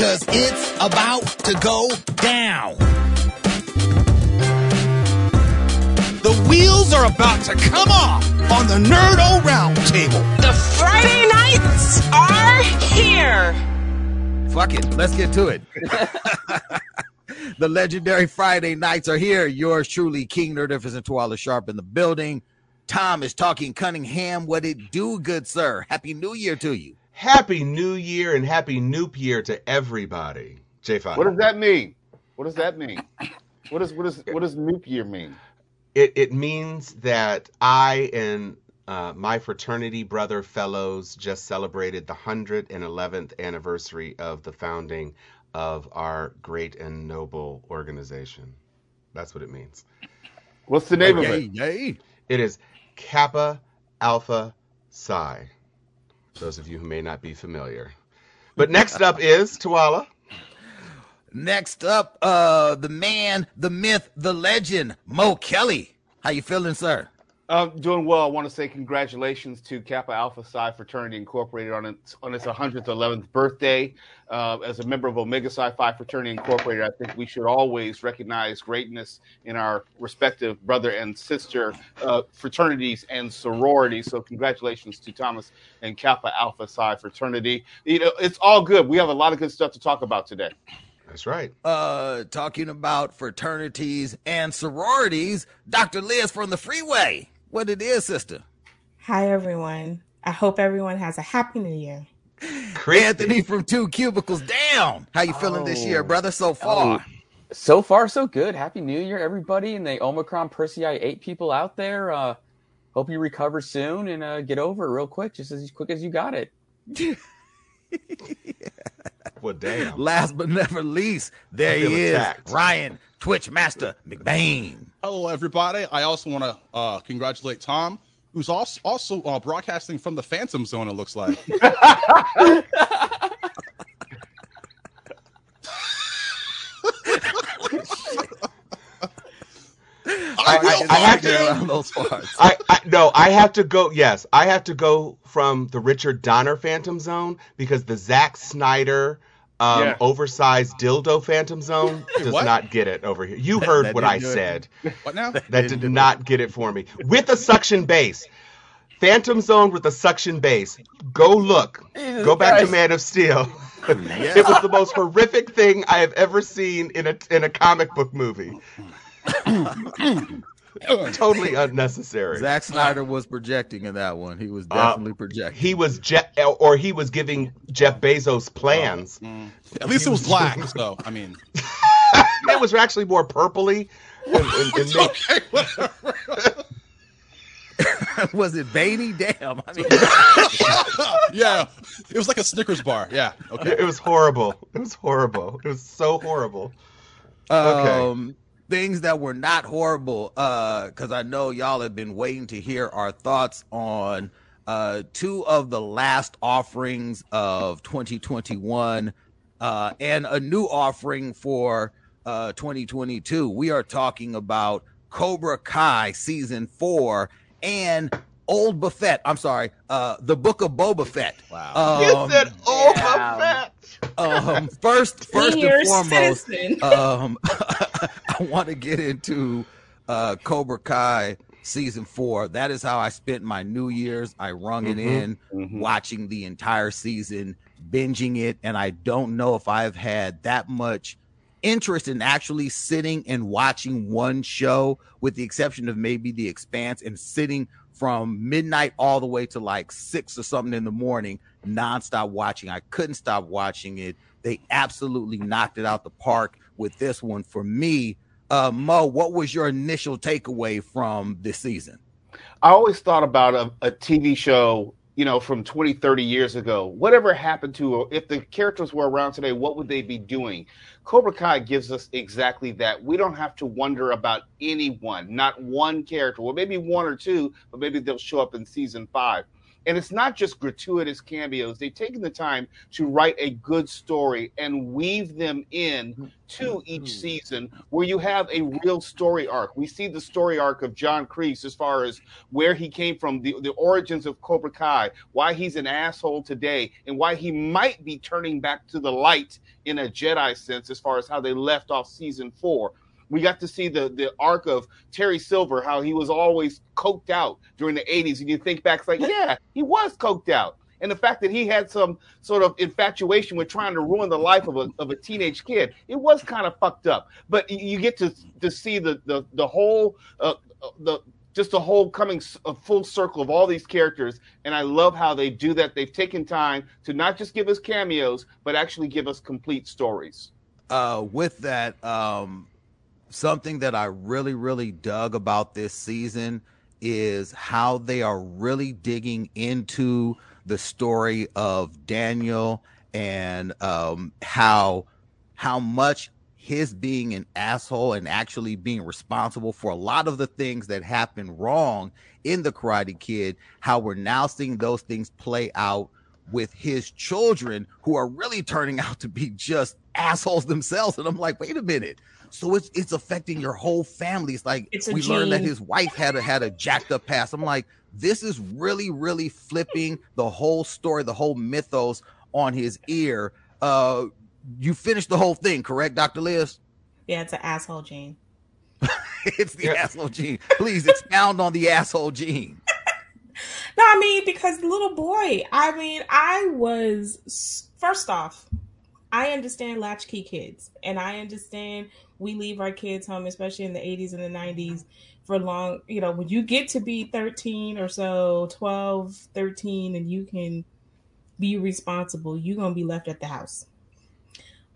Your seats, cause it's about to go down. The wheels are about to come off on the Nerdo Roundtable. The Friday nights are here. Fuck it. Let's get to it. the legendary Friday nights are here. Yours truly, King Nerdificent Twala Sharp in the building. Tom is talking Cunningham. What it do, good sir? Happy New Year to you. Happy New Year and Happy New Year to everybody. J5. What does that mean? What does that mean? What does what does what does New Year mean? It it means that I and uh, my fraternity brother fellows just celebrated the 111th anniversary of the founding of our great and noble organization. That's what it means. What's the name of Yay, it? yay. It is Kappa Alpha Psi. Those of you who may not be familiar. But next up is Tuala. Next up, uh, the man, the myth, the legend, Mo Kelly. How you feeling, sir? Um, doing well. I want to say congratulations to Kappa Alpha Psi Fraternity Incorporated on its on its 111th birthday. Uh, as a member of Omega Psi Phi Fraternity Incorporated, I think we should always recognize greatness in our respective brother and sister uh, fraternities and sororities. So, congratulations to Thomas and Kappa Alpha Psi Fraternity. You know, it's all good. We have a lot of good stuff to talk about today. That's right. Uh, talking about fraternities and sororities, Dr. Liz from the freeway. What it is, sister? Hi, everyone. I hope everyone has a happy new year. Anthony from Two Cubicles Down. How you feeling this year, Oh. brother, so far? So far, so good. Happy New Year, everybody, and the Omicron Persei 8 people out there. Uh, hope you recover soon and uh, get over it real quick, just as quick as you got it. Well, damn. Last but never least, there I he feel is, attacked. Ryan Twitch Master McBain. Hello, everybody. I also want to uh, congratulate Tom, who's also, also uh, broadcasting from the Phantom Zone, it looks like. I, I, I have Get to. around those parts. I, I no, I have to go. Yes, I have to go from the Richard Donner Phantom Zone because the Zack Snyder um, Yeah. oversized dildo Phantom Zone does what? not get it over here. You heard that what I didn't it. said. What now? That did not get it for me. With a suction base. Phantom Zone with a suction base. Go look. Jesus Go back to Man of Steel. It was the most horrific thing I have ever seen in a in a comic book movie. totally unnecessary. Zack Snyder was projecting in that one. He was Uh, definitely projecting. He was Jeff, or he was giving Jeff Bezos plans. At least it was black, so, I mean. It was actually more purpley. And, and- and Okay, whatever. was it Baby? Damn. I mean, yeah, it was like a Snickers bar. Yeah, okay. it was horrible. It was horrible. It was so horrible. Okay. Things that were not horrible. Uh, because I know y'all have been waiting to hear our thoughts on uh two of the last offerings of 2021, uh, and a new offering for uh 2022. We are talking about Cobra Kai season four and Old Buffett. I'm sorry, uh, the Book of Boba Fett. Wow. You Um, said, "Oh yeah. my fat." um, first, first Senior and foremost, um, I want to get into uh, Cobra Kai season four. That is how I spent my New Year's. I rung it in, watching the entire season, binging it, and I don't know if I've had that much interest in actually sitting and watching one show, with the exception of maybe The Expanse, and sitting from midnight all the way to like six or something in the morning, nonstop watching. I couldn't stop watching it. They absolutely knocked it out the park with this one for me. Uh, Mo, what was your initial takeaway from this season? I always thought about a, a TV show you know, from 20, 30 years ago. Whatever happened to, if the characters were around today, what would they be doing? Cobra Kai gives us exactly that. We don't have to wonder about anyone, not one character. Well, maybe one or two, but maybe they'll show up in season five. And it's not just gratuitous cameos. They've taken the time to write a good story and weave them in to each mm-hmm. season where you have a real story arc. We see the story arc of John Kreese as far as where he came from, the, the origins of Cobra Kai, why he's an asshole today, and why he might be turning back to the light in a Jedi sense as far as how they left off season four. We got to see the the arc of Terry Silver, how he was always coked out during the 80s. And you think back, it's like, yeah, he was coked out. And the fact that he had some sort of infatuation with trying to ruin the life of a, of a teenage kid, it was kind of fucked up. But you get to to see the the the whole uh, the just the whole coming a full circle of all these characters and i love how they do that they've taken time to not just give us cameos but actually give us complete stories uh, with that um, something that I really, really dug about this season is how they are really digging into the story of Daniel and um, how how much his being an asshole and actually being responsible for a lot of the things that happened wrong in the Karate Kid, how we're now seeing those things play out with his children who are really turning out to be just assholes themselves. And I'm like, wait a minute. So it's it's affecting your whole family. It's like it's we gene. learned that his wife had a had a jacked up past. I'm like, this is really, really flipping the whole story, the whole mythos on his ear. Uh you finished the whole thing, correct, Dr. Liz? Yeah, it's an asshole gene. it's the yeah. asshole gene. Please expound on the asshole gene. No, I mean because little boy. I mean, I was first off, I understand latchkey kids, and I understand we leave our kids home, especially in the 80s and the 90s, for long. You know, when you get to be 13 or so, 12, 13, and you can be responsible, you're going to be left at the house.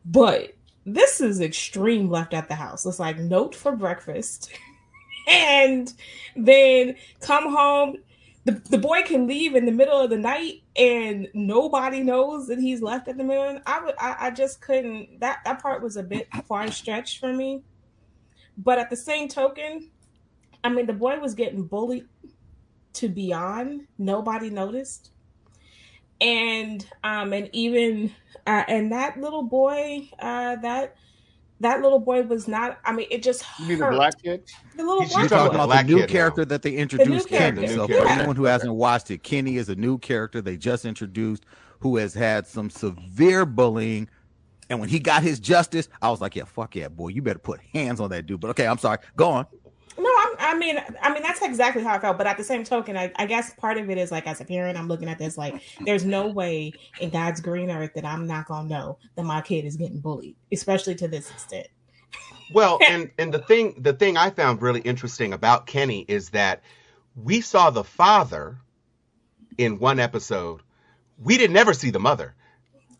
But this is extreme left at the house. It's like note for breakfast. and then come home the, the boy can leave in the middle of the night and nobody knows that he's left at the middle. I would I, I just couldn't that that part was a bit far stretched for me. But at the same token, I mean the boy was getting bullied to beyond nobody noticed. And um and even uh, and that little boy uh that that little boy was not. I mean, it just you mean the black kid? The little black talking about the new character now. that they introduced, the Kenny. So for anyone who hasn't watched it, Kenny is a new character they just introduced who has had some severe bullying. And when he got his justice, I was like, "Yeah, fuck yeah, boy, you better put hands on that dude." But okay, I'm sorry. Go on. I mean, I mean that's exactly how I felt. But at the same token, I, I, guess part of it is like as a parent, I'm looking at this like there's no way in God's green earth that I'm not gonna know that my kid is getting bullied, especially to this extent. Well, and and the thing the thing I found really interesting about Kenny is that we saw the father in one episode. We didn't ever see the mother.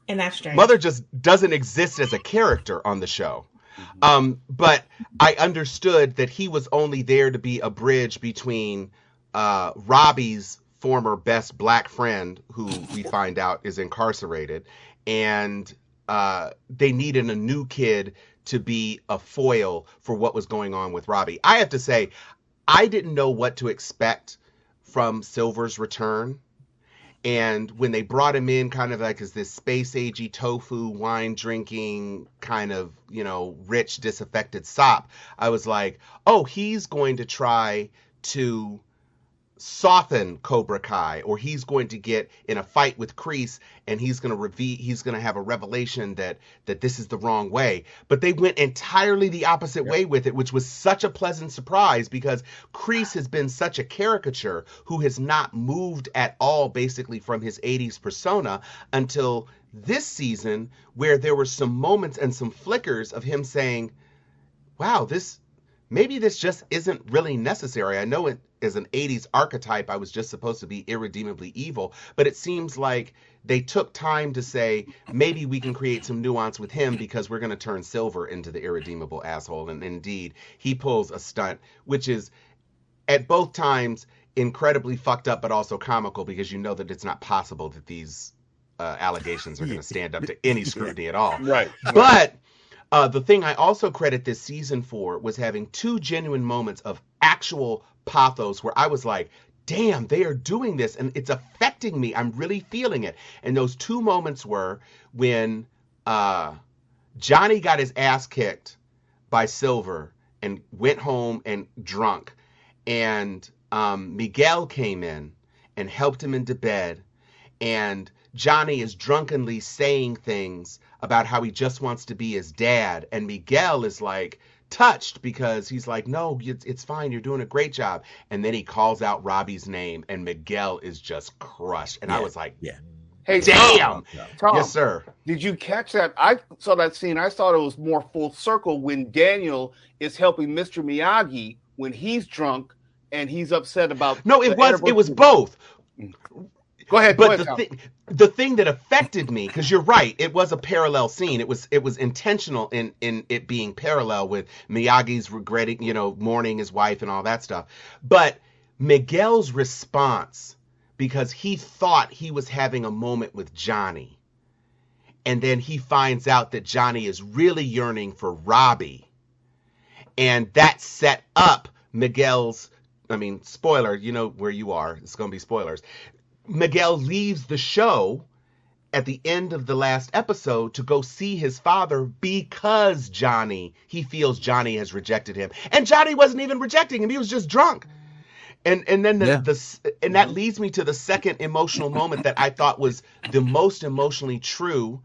And that's strange. Mother just doesn't exist as a character on the show. Um, but I understood that he was only there to be a bridge between uh, Robbie's former best black friend, who we find out is incarcerated, and uh, they needed a new kid to be a foil for what was going on with Robbie. I have to say, I didn't know what to expect from Silver's return. And when they brought him in, kind of like as this space agey tofu wine drinking kind of, you know, rich disaffected sop, I was like, oh, he's going to try to soften Cobra Kai, or he's going to get in a fight with Kreese, and he's going to reveal, he's going to have a revelation that that this is the wrong way. But they went entirely the opposite yep. way with it, which was such a pleasant surprise because Kreese has been such a caricature who has not moved at all, basically from his '80s persona until this season, where there were some moments and some flickers of him saying, "Wow, this." Maybe this just isn't really necessary. I know it is an 80s archetype. I was just supposed to be irredeemably evil, but it seems like they took time to say maybe we can create some nuance with him because we're going to turn Silver into the irredeemable asshole. And indeed, he pulls a stunt, which is at both times incredibly fucked up, but also comical because you know that it's not possible that these uh, allegations are going to stand up to any scrutiny at all. Right. But uh, the thing I also credit this season for was having two genuine moments of actual pathos where I was like, damn, they are doing this and it's affecting me. I'm really feeling it. And those two moments were when uh, Johnny got his ass kicked by Silver and went home and drunk. And um, Miguel came in and helped him into bed. And Johnny is drunkenly saying things about how he just wants to be his dad. And Miguel is like touched because he's like, no, it's, it's fine. You're doing a great job. And then he calls out Robbie's name, and Miguel is just crushed. And I was like, yeah. Hey, damn. Tom, Tom, Yes, sir. Did you catch that? I saw that scene. I thought it was more full circle when Daniel is helping Mr. Miyagi when he's drunk and he's upset about. No, it was it was both. Mm. Go ahead. Go But ahead, the thing the thing that affected me, because you're right, it was a parallel scene. It was it was intentional in in it being parallel with Miyagi's regretting, you know, mourning his wife and all that stuff. But Miguel's response, because he thought he was having a moment with Johnny, and then he finds out that Johnny is really yearning for Robbie, and that set up Miguel's. I mean, spoiler, you know where you are. It's going to be spoilers. Miguel leaves the show at the end of the last episode to go see his father because Johnny, he feels Johnny has rejected him. And Johnny wasn't even rejecting him, he was just drunk. And and then the, Yeah. the and that leads me to the second emotional moment that I thought was the most emotionally true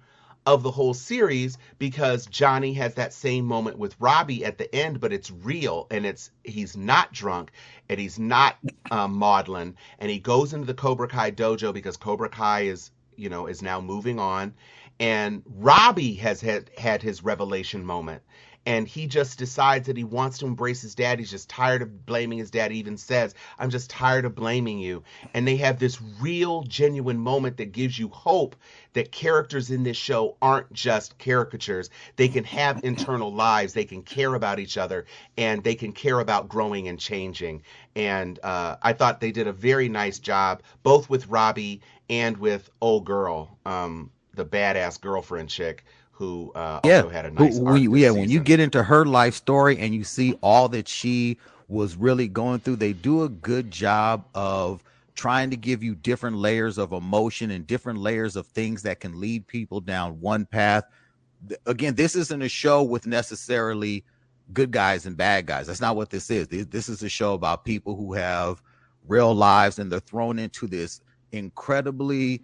of the whole series because Johnny has that same moment with Robbie at the end, but it's real and it's he's not drunk and he's not um, maudlin. And he goes into the Cobra Kai dojo because Cobra Kai is you know is now moving on. And Robbie has had had his revelation moment and he just decides that he wants to embrace his dad. He's just tired of blaming his dad. He even says, I'm just tired of blaming you. And they have this real, genuine moment that gives you hope that characters in this show aren't just caricatures. They can have internal lives, they can care about each other, and they can care about growing and changing. And uh, I thought they did a very nice job, both with Robbie and with Old Girl, um, the badass girlfriend chick who uh, yeah, also had a nice who- this yeah. When you get into her life story and you see all that she was really going through, they do a good job of trying to give you different layers of emotion and different layers of things that can lead people down one path. Again, this isn't a show with necessarily good guys and bad guys. That's not what this is. This, this is a show about people who have real lives and they're thrown into this incredibly,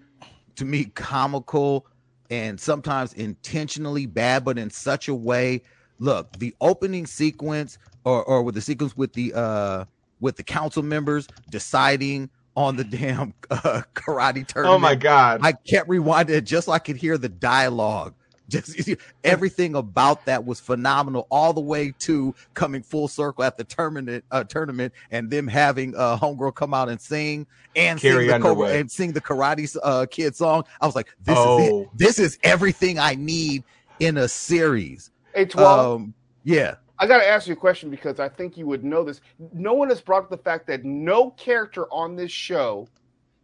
to me, comical and sometimes intentionally bad, but in such a way. Look, the opening sequence or or with the sequence with the uh with the council members deciding on the damn uh, karate tournament. Oh my god. I kept rewinding it just so I could hear the dialogue. Just everything about that was phenomenal, all the way to coming full circle at the tournament, uh, tournament, and them having uh, homegirl come out and sing and Carrie sing the Cobra, and sing the Karate uh, Kid song. I was like, this is Oh. it. This is everything I need in a series. Hey, Twelve. Um, yeah, I got to ask you a question because I think you would know this. No one has brought up the fact that no character on this show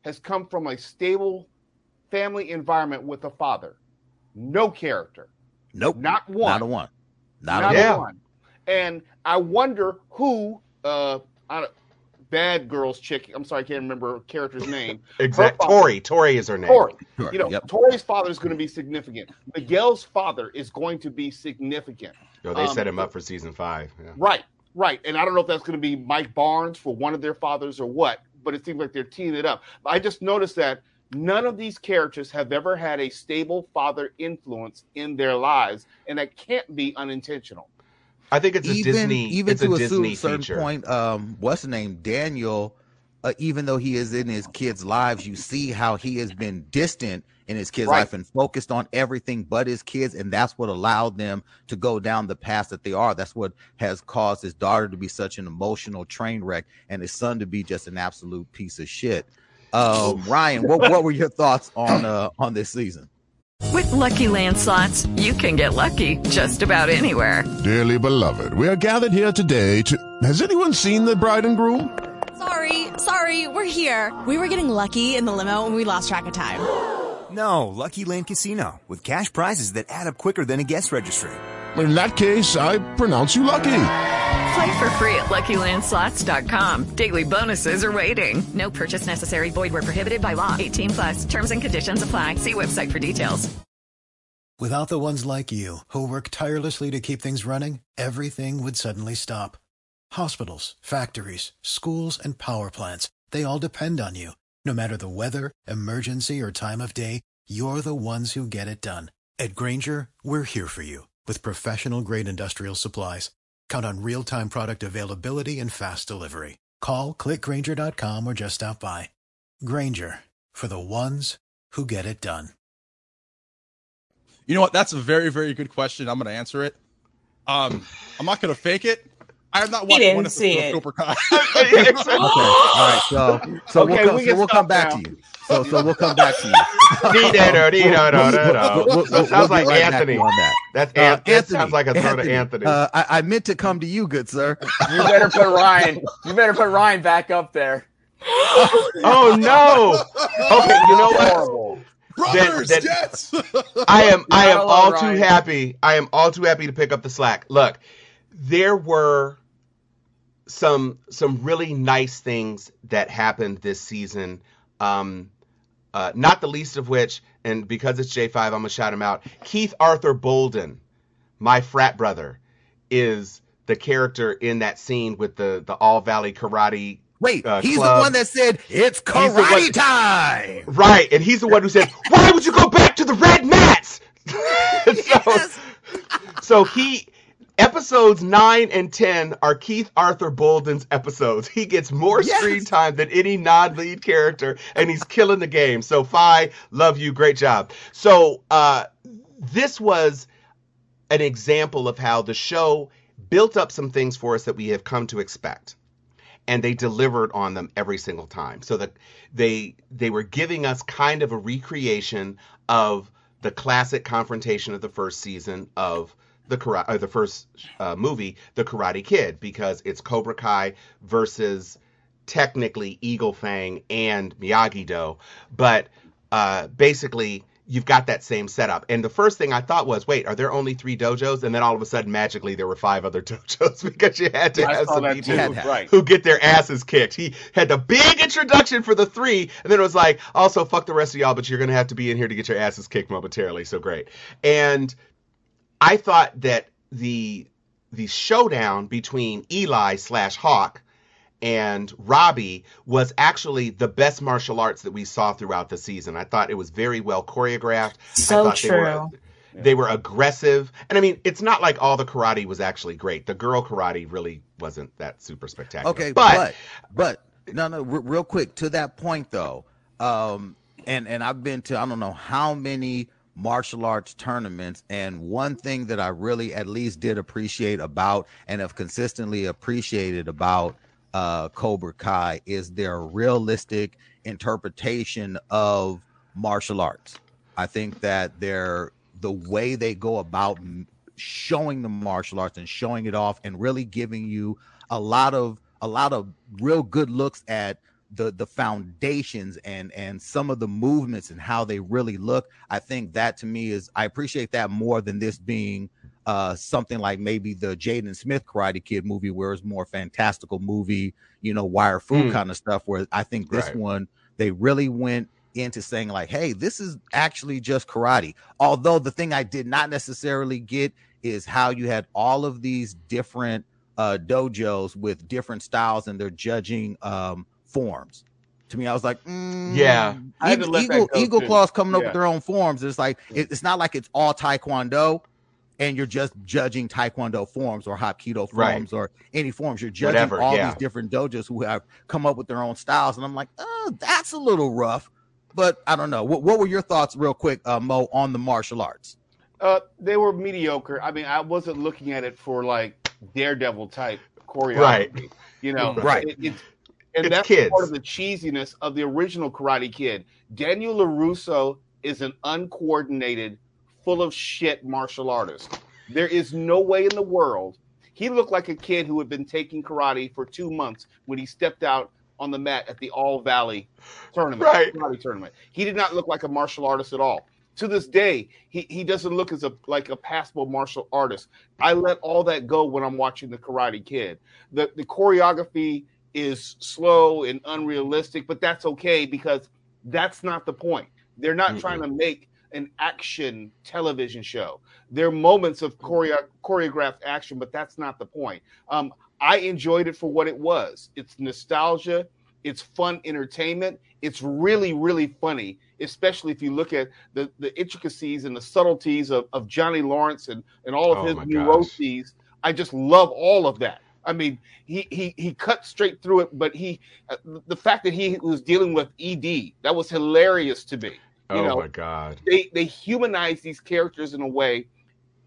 has come from a stable family environment with a father. No character. nope, Not one. not a one, not, Not a Yeah. one. And I wonder who uh I don't, bad girl's chick. I'm sorry, I can't remember her character's name. exactly. Her Tori. Tori is her name. Tori. Sure, You know, yep. Tori's father is going to be significant. Miguel's father is going to be significant. No, they Um, set him up for season five. Yeah. Right, right. And I don't know if that's going to be Mike Barnes for one of their fathers or what, but it seems like they're teeing it up. I just noticed that none of these characters have ever had a stable father influence in their lives, and that can't be unintentional. I think it's a even Disney. even it's to a a Disney certain feature. point um what's the name daniel uh, even though he is in his kids' lives, you see how he has been distant in his kids' Right. life and focused on everything but his kids, and that's what allowed them to go down the path that they are. That's what has caused his daughter to be such an emotional train wreck, and his son to be just an absolute piece of shit. Um, Ryan, what what were your thoughts on uh, on this season? With Lucky Land slots, you can get lucky just about anywhere. Dearly beloved, we are gathered here today to. Has anyone seen the bride and groom? Sorry, sorry, we're here. We were getting lucky in the limo and we lost track of time. No, Lucky Land Casino, with cash prizes that add up quicker than a guest registry. In that case, I pronounce you lucky. Play for free at LuckyLandSlots.com. Daily bonuses are waiting. No purchase necessary. Void where prohibited by law. 18 plus. Terms and conditions apply. See website for details. Without the ones like you, who work tirelessly to keep things running, everything would suddenly stop. Hospitals, factories, schools, and power plants, they all depend on you. No matter the weather, emergency, or time of day, you're the ones who get it done. At Grainger, we're here for you with professional grade industrial supplies. Count on real time product availability and fast delivery. Call clickgrainger.com or just stop by. Grainger for the ones who get it done. You know what? That's a very, very good question. I'm going to answer it. Um, I'm not going to fake it. I have not He watched didn't one see episode it. of Cobra Kai. Okay, all right. So, so Okay, we'll come, we so we'll come back now. to you. So, so we'll come back to you. That sounds like right Anthony. on that. That's Uh, An- that sounds like a throw to Anthony. Uh, I, I meant to come to you, good sir. You better put Ryan. You better put Ryan back up there. oh no! Okay, you know what? Horrible. Brothers, that- yes. I am I am all Ryan. too happy. I am all too happy to pick up the slack. Look, there were some some really nice things that happened this season. Um, uh, not the least of which, and because it's J5, I'm gonna shout him out. Keith Arthur Bolden, my frat brother, is the character in that scene with the the All Valley Karate. Wait, uh, he's club. the one that said it's karate one- time. Right, and he's the one who said, "Why would you go back to the red mats?" so, so he episodes nine and ten are Keith Arthur Bolden's episodes. He gets more Yes. screen time than any non-lead character, and he's killing the game. So, Fi, love you, great job. So, uh, this was an example of how the show built up some things for us that we have come to expect and they delivered on them every single time. So that they they were giving us kind of a recreation of the classic confrontation of the first season of the karate, or the first uh, movie, The Karate Kid, because it's Cobra Kai versus technically Eagle Fang and Miyagi Do, but uh, basically you've got that same setup. And the first thing I thought was, wait, are there only three dojos? And then all of a sudden, magically, there were five other dojos because you had to I have some people had. Right. who get their asses kicked. He had the big introduction for the three, and then it was like, also fuck the rest of y'all, but you're gonna have to be in here to get your asses kicked momentarily. So great. And I thought that the the showdown between Eli slash Hawk and Robbie was actually the best martial arts that we saw throughout the season. I thought it was very well choreographed. I So thought They were, true. they were aggressive. And I mean, it's not like all the karate was actually great. The girl karate really wasn't that super spectacular. Okay, but, but but no, no, re- real quick to that point though. Um, and and I've been to I don't know how many martial arts tournaments, and one thing that I really at least did appreciate about and have consistently appreciated about uh Cobra Kai is their realistic interpretation of martial arts. I think that they're the way they go about showing the martial arts and showing it off and really giving you a lot of a lot of real good looks at the the foundations and and some of the movements and how they really look i think that to me is i appreciate that more than this being uh something like maybe the jaden smith karate kid movie where it's more fantastical movie you know wire fu Mm. kind of stuff where i think this Right. one they really went into saying like hey this is actually just karate although the thing i did not necessarily get is how you had all of these different uh dojos with different styles and they're judging um forms to me i was like mm, Yeah. I eagle eagle, eagle claws coming up Yeah. with their own forms it's like it, it's not like it's all taekwondo and you're just judging taekwondo forms or hapkido forms Right. or any forms. You're judging Whatever, all yeah. these different dojos who have come up with their own styles, and I'm like, oh, that's a little rough. But I don't know. What, what were your thoughts, real quick, uh, Mo, on the martial arts? Uh, they were mediocre. I mean, I wasn't looking at it for like Daredevil type choreography. Right. You know, Right. It, it's and It's that's kids. part of the cheesiness of the original Karate Kid. Daniel Larusso is an uncoordinated, full of shit martial artist. There is no way in the world he looked like a kid who had been taking karate for two months when he stepped out on the mat at the All Valley tournament, Right. karate tournament. He did not look like a martial artist at all. To this day, he, he doesn't look as a like a passable martial artist. I let all that go when I'm watching the Karate Kid. The the choreography is slow and unrealistic, but that's okay because that's not the point. They're not trying to make an action television show. There are moments of choreo- choreographed action, but that's not the point. Um, I enjoyed it for what it was. It's nostalgia. It's fun entertainment. It's really, really funny, especially if you look at the, the intricacies and the subtleties of, of Johnny Lawrence and, and all of Oh his neuroses. gosh. I just love all of that. I mean, he he he cut straight through it, but he uh, the fact that he was dealing with ED that was hilarious to me. You oh know, my god. they they humanize these characters in a way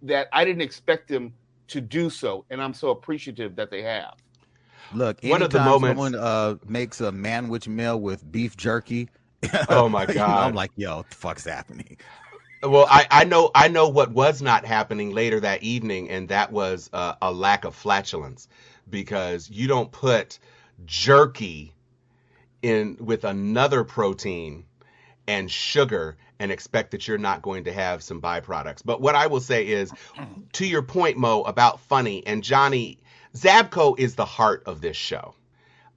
that I didn't expect them to do so, and I'm so appreciative that they have. Look, One of the anytime moments- someone uh, makes a manwich meal with beef jerky, Oh my you know, God. I'm like, yo, what the fuck's happening? Well, I, I know I know what was not happening later that evening, and that was uh, a lack of flatulence, because you don't put jerky in with another protein and sugar and expect that you're not going to have some byproducts. But what I will say is, to your point, Mo, about funny and Johnny, Zabko is the heart of this show.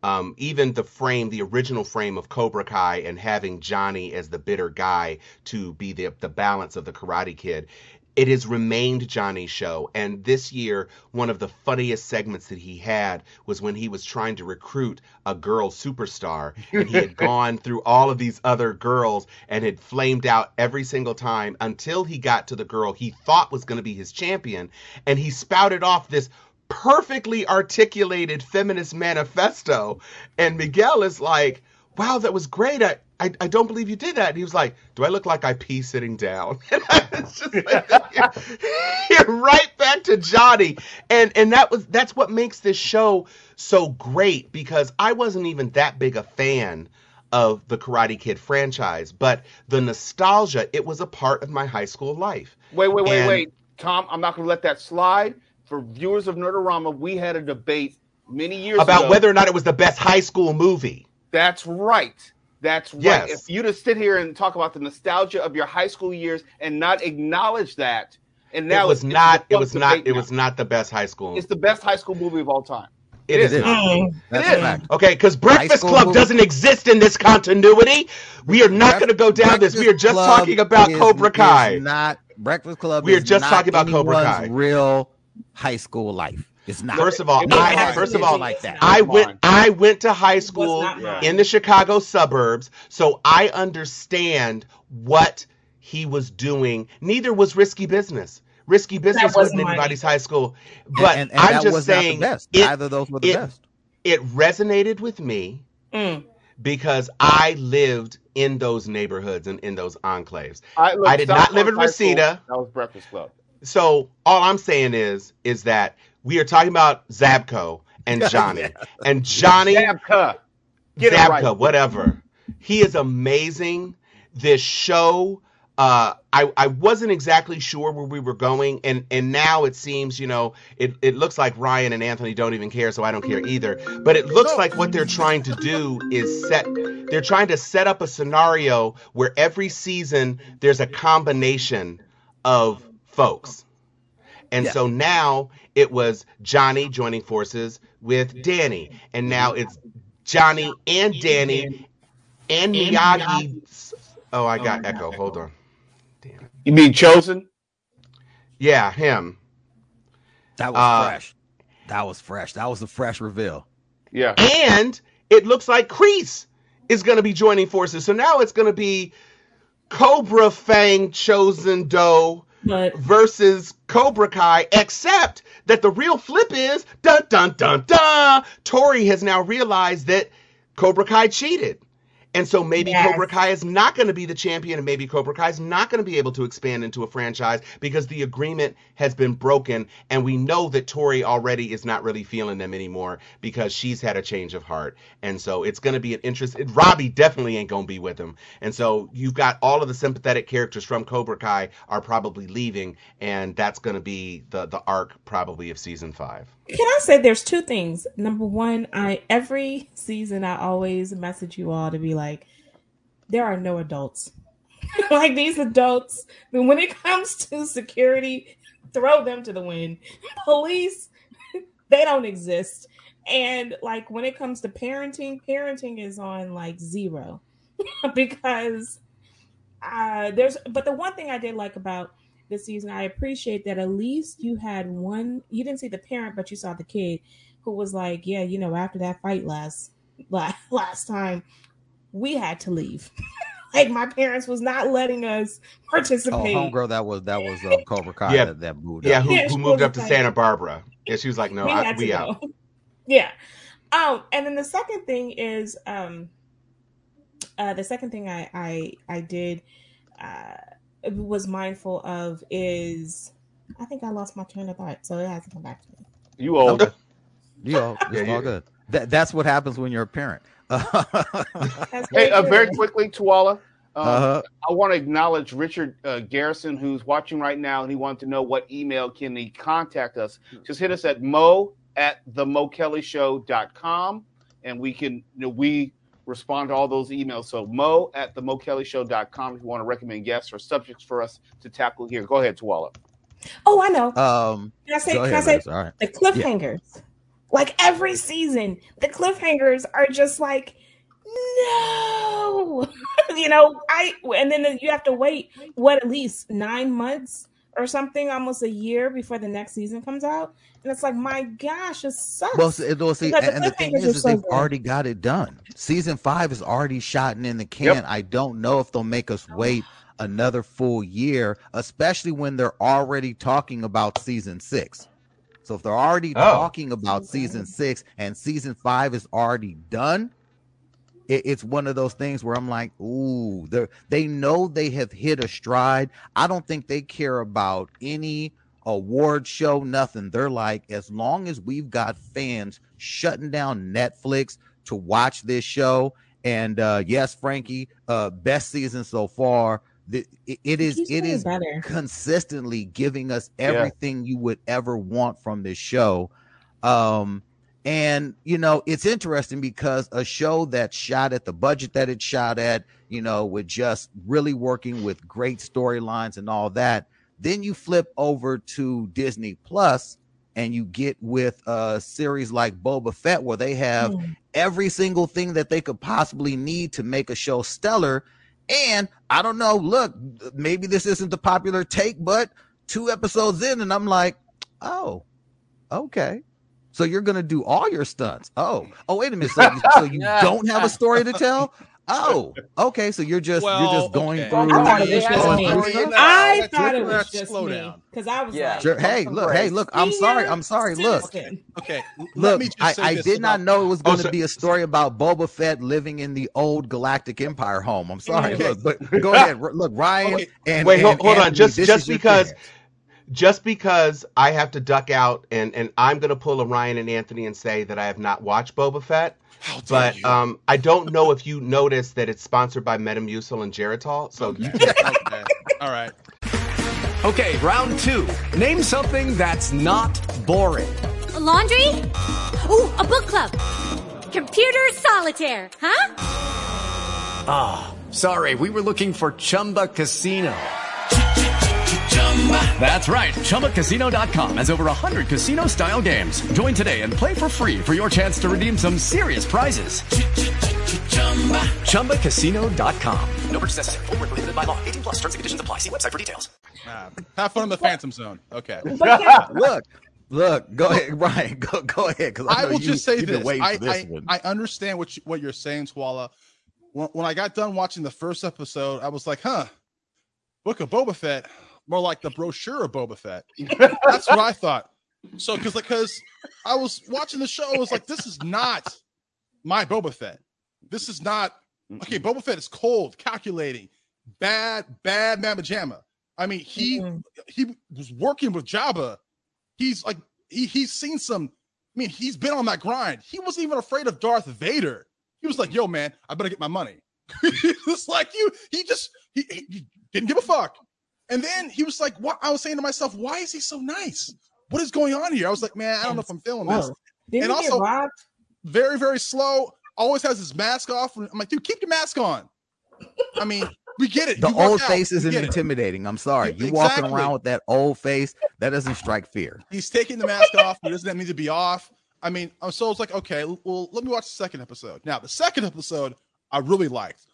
Um, even the frame, the original frame of Cobra Kai, and having Johnny as the bitter guy to be the the balance of the Karate Kid, it has remained Johnny's show. And this year, one of the funniest segments that he had was when he was trying to recruit a girl superstar, and he had gone through all of these other girls and had flamed out every single time until he got to the girl he thought was going to be his champion, and he spouted off this perfectly articulated feminist manifesto. And Miguel is like, wow, that was great. I, I, I don't believe you did that. And he was like, do I look like I pee sitting down? And I was just like, you're right back to Johnny. And and that was that's what makes this show so great because I wasn't even that big a fan of the Karate Kid franchise, but the nostalgia, it was a part of my high school life. Wait, wait, wait, And- wait, Tom. I'm not going to let that slide. For viewers of Nerdorama, we had a debate many years About ago. whether or not it was the best high school movie. That's right. That's right. Yes. If you to sit here and talk about the nostalgia of your high school years and not acknowledge that, and now it was it's- it's not. a It was not. It now. was not the best high school. It's the best high school movie of all time. It is It is. not. That's It a is. fact. Okay, because Breakfast Club movie- doesn't exist in this continuity. We are not going to go down this. We are just Club talking about is- Cobra is Kai. Not Breakfast Club. We are is just not talking about Cobra Kai. Real high school life. It's not. First of all, I first of all, like that. I went. I went to high school in the Chicago suburbs, so I understand what he was doing. Neither was Risky Business. Risky Business wasn't wasn't anybody's high school, but and, and I'm that just was saying not the best. it, Neither those were the it- best. it resonated with me Mm. because I lived in those neighborhoods and in those enclaves. I, look, I did South not live in High School, That was Breakfast Club. So all I'm saying is is that we are talking about Zabko and Johnny. And Johnny Zabka. Get Zabka, right. whatever. He is amazing. This show, uh, I I wasn't exactly sure where we were going, and and now it seems, you know, it it looks like Ryan and Anthony don't even care, so I don't care either. But it looks like what they're trying to do is set. They're trying to set up a scenario where every season there's a combination of folks. And Yeah. so now it was Johnny joining forces with Danny. And now it's Johnny and Danny and Miyagi. Oh, I got echo. Hold on. Damn. You mean Chozen? Yeah, him. That was Uh, fresh. That was fresh. That was a fresh reveal. Yeah. And it looks like Kreese is going to be joining forces. So now it's going to be Cobra Fang Chozen Do But versus Cobra Kai, except that the real flip is dun dun dun dun. Tori has now realized that Cobra Kai cheated. And so maybe Yes. Cobra Kai is not going to be the champion, and maybe Cobra Kai is not going to be able to expand into a franchise because the agreement has been broken. And we know that Tori already is not really feeling them anymore because she's had a change of heart. And so it's going to be an interest. Robbie definitely ain't going to be with him. And so you've got all of the sympathetic characters from Cobra Kai are probably leaving, and that's going to be the the arc probably of season five. Can I say there's two things? Number one, I every season I always message you all to be like, there are no adults. like these adults, when it comes to security, throw them to the wind. Police, they don't exist. And like when it comes to parenting, parenting is on like zero because uh there's but the one thing I did like about this season, I appreciate that at least you had one you didn't see the parent, but you saw the kid who was like, Yeah, you know, after that fight last last, last time, we had to leave. like my parents was not letting us participate. Oh, participate. homegirl, that was that was uh, Cobra Kai Yeah. that, that moved. Yeah, up. who, Yeah, who moved up to like- Santa Barbara? Yeah, she was like, no, we I, had to we go. out. yeah. Um, and then the second thing is um uh the second thing I I I did uh was mindful of is I think I lost my train of thought, so it has to come back to me. You old. You know, it's Yeah, all good. That, that's what happens when you're a parent. That's Hey, uh, very quickly, Tuala. Um, Uh-huh. I want to acknowledge Richard uh, Garrison, who's watching right now, and he wanted to know what email can he contact us. Just hit us at mo at the mokellyshow.com, and we can, you know, we respond to all those emails. So mo at the mokellyshow.com if you want to recommend guests or subjects for us to tackle here. Go ahead, Tuala. Oh, I know. Um, Can I say? go Can I ahead, say Liz. All right. the cliffhangers? Like every season, the cliffhangers are just like, no, you know. I and then you have to wait what at least nine months or something, almost a year before the next season comes out, and it's like, my gosh, it sucks. Well, see, well, see Because the and the thing is, is so they've good. already got it done. Season five is already shot and in the can. Yep. I don't know if they'll make us wait another full year, especially when they're already talking about season six. So if they're already Oh. talking about season six and season five is already done, it, it's one of those things where I'm like, ooh, they they know they have hit a stride. I don't think they care about any award show, nothing. They're like, as long as we've got fans shutting down Netflix to watch this show, and uh yes, Frankie, uh best season so far. The, it, it is keeps it getting is better. consistently giving us Yeah. everything you would ever want from this show. Um and you know, it's interesting because a show that shot at the budget that it shot at, you know, with just really working with great storylines and all that, then you flip over to Disney Plus and you get with a series like Boba Fett where they have Mm. every single thing that they could possibly need to make a show stellar. And I don't know, look, maybe this isn't the popular take, but two episodes in, and I'm like, oh, okay. So you're gonna do all your stunts. Oh, oh, wait a minute. So, you- so you don't have a story to tell? Oh, okay. So you're just you're just going okay. through. I thought it was Yeah, just me. yeah. I Let's- thought it was just slow me down. because I was Yeah. like, Sure. Hey, look. Hey, look. I'm sorry. I'm sorry. Look, Okay. Okay, l- let look. me just I, say I this did not know it was oh, going to so- be a story about Boba Fett living in the old Galactic Empire home. I'm sorry. Okay. Look, but go ahead. Look, Ryan. Okay. And Wait, hold- and hold on. Just- just because- chance. Just because I have to duck out and and I'm gonna pull a Ryan and Anthony and say that I have not watched Boba Fett. How dare But you. um, I don't know if you noticed that it's sponsored by Metamucil and Geritol. So you okay. All right. Okay, round two. Name something that's not boring. A laundry? Ooh, a book club. Computer solitaire, huh? Ah, sorry, we were looking for Chumba Casino. That's right. ChumbaCasino.com has over 100 casino style games. Join today and play for free for your chance to redeem some serious prizes. ChumbaCasino.com. No purchase necessary. Void where prohibited by law. 18 plus terms and conditions apply. See website for details. Uh, have fun in the Phantom Zone. Okay. Yeah, look, look. Go ahead, Ryan. Go go ahead. Because I, I will you, just say this. been I, this I. I understand what you, what you're saying, Twala. When, when I got done watching the first episode, I was like, huh, Book of Boba Fett. More like the brochure of Boba Fett. That's what I thought. So, because because I was watching the show, I was like, this is not my Boba Fett. This is not okay. Boba Fett is cold, calculating, bad, bad mamma jamma. I mean, he he was working with Jabba. He's like he he's seen some. I mean, he's been on that grind. He wasn't even afraid of Darth Vader. He was like, "Yo, man, I better get my money." he was like, "You." He just he, he didn't give a fuck. And then he was like, "What?" I was saying to myself, "Why is he so nice? What is going on here?" I was like, "Man, I don't know if I'm feeling this." Didn't and also, very very slow. Always has his mask off. I'm like, dude, keep your mask on. I mean, we get it. The You old out. face We isn't get it. intimidating. I'm sorry. Yeah, You walking around with that old face, that doesn't strike fear. He's taking the mask off. But doesn't that need to be off? I mean, so it's like, okay, well, let me watch the second episode. Now, the second episode I really liked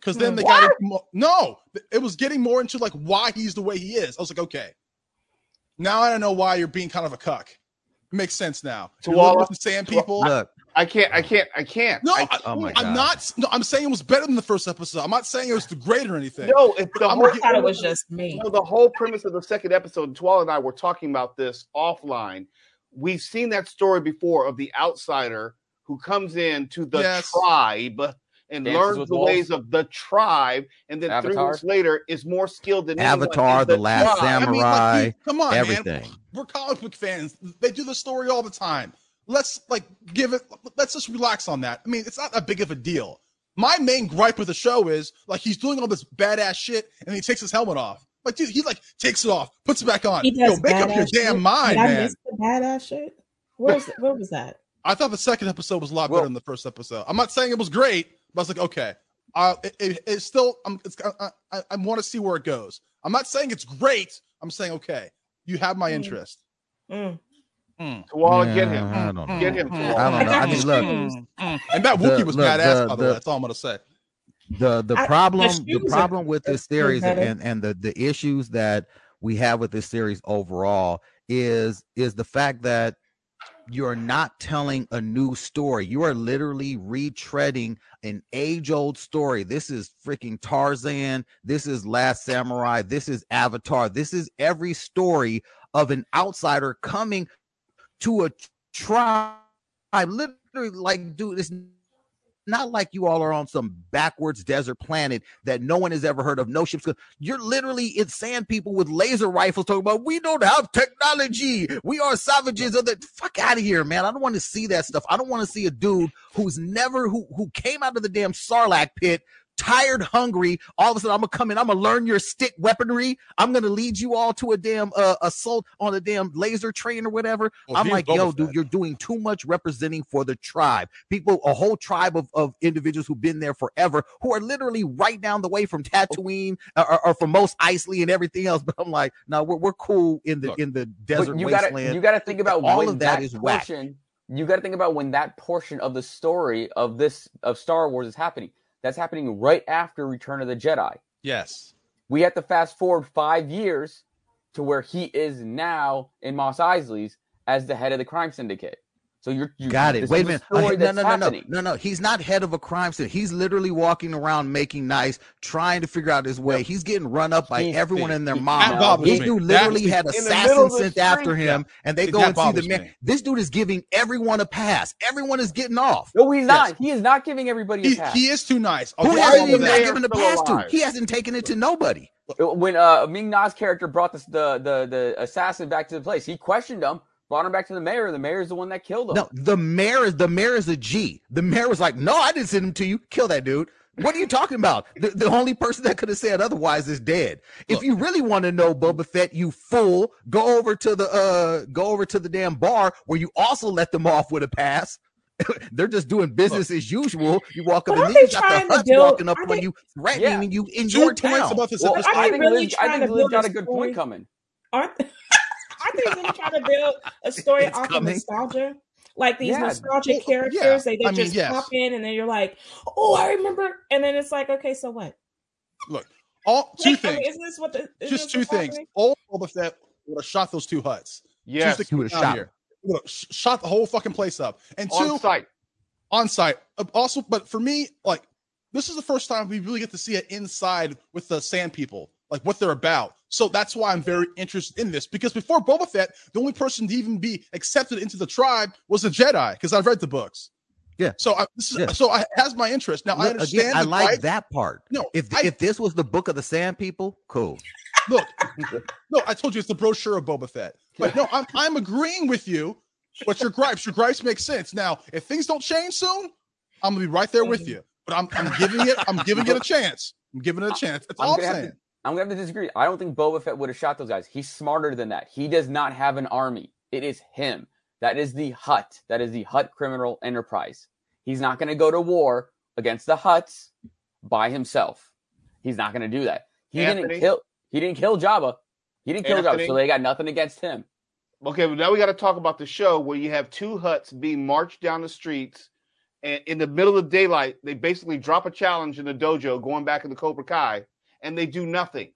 because then hmm. they got into mo- no, it was getting more into like why he's the way he is. I was like, okay, now I don't know why you're being kind of a cuck. It makes sense now. To You're all- with the sand people. Look, I can't. I can't. I can't. No, I, I, Oh my I'm God. not. No, I'm saying it was better than the first episode. I'm not saying it was the great or anything. No, it's the I'm whole. I thought it was just me. No, the whole premise of the second episode. Twala and I were talking about this offline. We've seen that story before of the outsider who comes in to the Yes. tribe and Dances learns the wolves. ways of the tribe, and then three Avatar. weeks later is more skilled than Avatar, in The Last tribe. I mean, like, Samurai, come on, man. everything. We're comic book fans. They do the story all the time. Let's like give it. Let's just relax on that. I mean, it's not that big of a deal. My main gripe with the show is like he's doing all this badass shit, and he takes his helmet off. Like, dude, he like takes it off, puts it back on. He Yo, make up your badass damn shit. mind, Did I man. miss the badass shit? Where's where was that? I thought the second episode was a lot Well- better than the first episode. I'm not saying it was great, but I was like, okay, uh, it, it- it's still. I'm. It's. I, I, I want to see where it goes. I'm not saying it's great. I'm saying okay, you have my Mm. interest. Mm. Twala, get him. I don't know. Get him. I don't know. I mean, look, And that Wookiee The- was look, badass, the- by the, the- way. That's all I'm gonna say. the the I- the problem the shoes are- problem with this series and and the the issues that we have with this series overall is is the fact that you're not telling a new story. You are literally retreading an age old story. This is freaking tarzan. This is last samurai. This is avatar. This is every story of an outsider coming to a tribe. Literally like dude it's not like you all are on some backwards desert planet that no one has ever heard of. No ships. You're literally in sand people with laser rifles talking about we don't have technology. We are savages of the fuck out of here, man. I don't want to see that stuff. I don't want to see a dude who's never who who came out of the damn Sarlacc pit. Tired, hungry. All of a sudden, I'm gonna come in. I'm gonna learn your stick weaponry. I'm gonna lead you all to a damn uh, assault on a damn laser train or whatever. Well, I'm like, yo, dude, you're doing too much representing for the tribe. People, a whole tribe of, of individuals who've been there forever, who are literally right down the way from Tatooine or, or, or from Mos Eisley and everything else. But I'm like, no, we're, we're cool in the Look, in the desert you wasteland. gotta you gotta think about all when of that is whack. You gotta think about when that portion of the story of this of Star Wars is happening. That's happening right after Return of the Jedi. Yes. We have to fast forward five years to where he is now in Mos Eisley's as the head of the crime syndicate. So you're you Got it. Wait a minute. the story Uh, no, no, no, no, no, no. He's not head of a crime scene. He's literally walking around making nice, trying to figure out his way. He's getting run up by He's- everyone and their That mom. bothers This me. dude That- literally had in the middle assassins of the sent after street. him, and they See, go and see the man. me. This dude is giving everyone a pass. Everyone is getting off. No, he's Yes. not. He is not giving everybody a He, pass. he is too nice. Who has he not that. given a still pass to? He hasn't taken it to nobody. when uh, Ming Na's character brought this, the the the assassin back to the place, he questioned him, brought him back to the mayor. The mayor is the one that killed him. No, the mayor is the mayor is a G. The mayor was like, "No, I didn't send him to you. Kill that dude." What are you talking about? The, the only person that could have said otherwise is dead. If you really want to know Boba Fett, you fool, go over to the uh go over to the damn bar where you also let them off with a pass. They're just doing business as usual. You walk up But and aren't these they got trying the to Hutts build- walking up aren't on they- you, threatening Yeah. you in Two your town. about this Well, episode. I think really Liz, I think to Liz got a a good story? point coming. Aren't aren't they really trying to build a story It's off coming. of nostalgia? Like these Yeah. nostalgic Well, characters, yeah. they, they I mean, just yes. pop in and then you're like, oh, I remember. And then it's like, okay, so what? Look, all two Like, I things. mean, isn't this what the isn't just this two things. happening? Old Boba Fett would have shot those two Hutts. Yes. Choose to He would've shot here. He would have sh- shot the whole fucking place up. And two, on sight. on sight. Also, but for me, like this is the first time we really get to see it inside with the sand people. Like what they're about. So that's why I'm very interested in this because before Boba Fett, the only person to even be accepted into the tribe was a Jedi because I've read the books. Yeah. So I, this is, Yeah. so I has my interest. Now I understand. again, I like that part. No, if I- if this was the book of the Sand People, cool. Look, no, I told you it's the brochure of Boba Fett. But no, I'm I'm agreeing with you. But your gripes, your gripes make sense. Now, if things don't change soon, I'm gonna be right there with mm-hmm. you. But I'm I'm giving it I'm giving it a chance. I'm giving it a chance. That's I'm all I'm saying. to, I'm gonna have to disagree. I don't think Boba Fett would have shot those guys. He's smarter than that. He does not have an army. It is him. That is the Hutt. That is the Hutt criminal enterprise. He's not gonna go to war against the Hutts by himself. He's not gonna do that. He Anthony? didn't kill. He didn't kill Jabba. He didn't kill Jabba, so they got nothing against him. Okay, but now we got to talk about the show where you have two Hutts being marched down the streets, and in the middle of daylight, they basically drop a challenge in the dojo, going back into Cobra Kai, and they do nothing.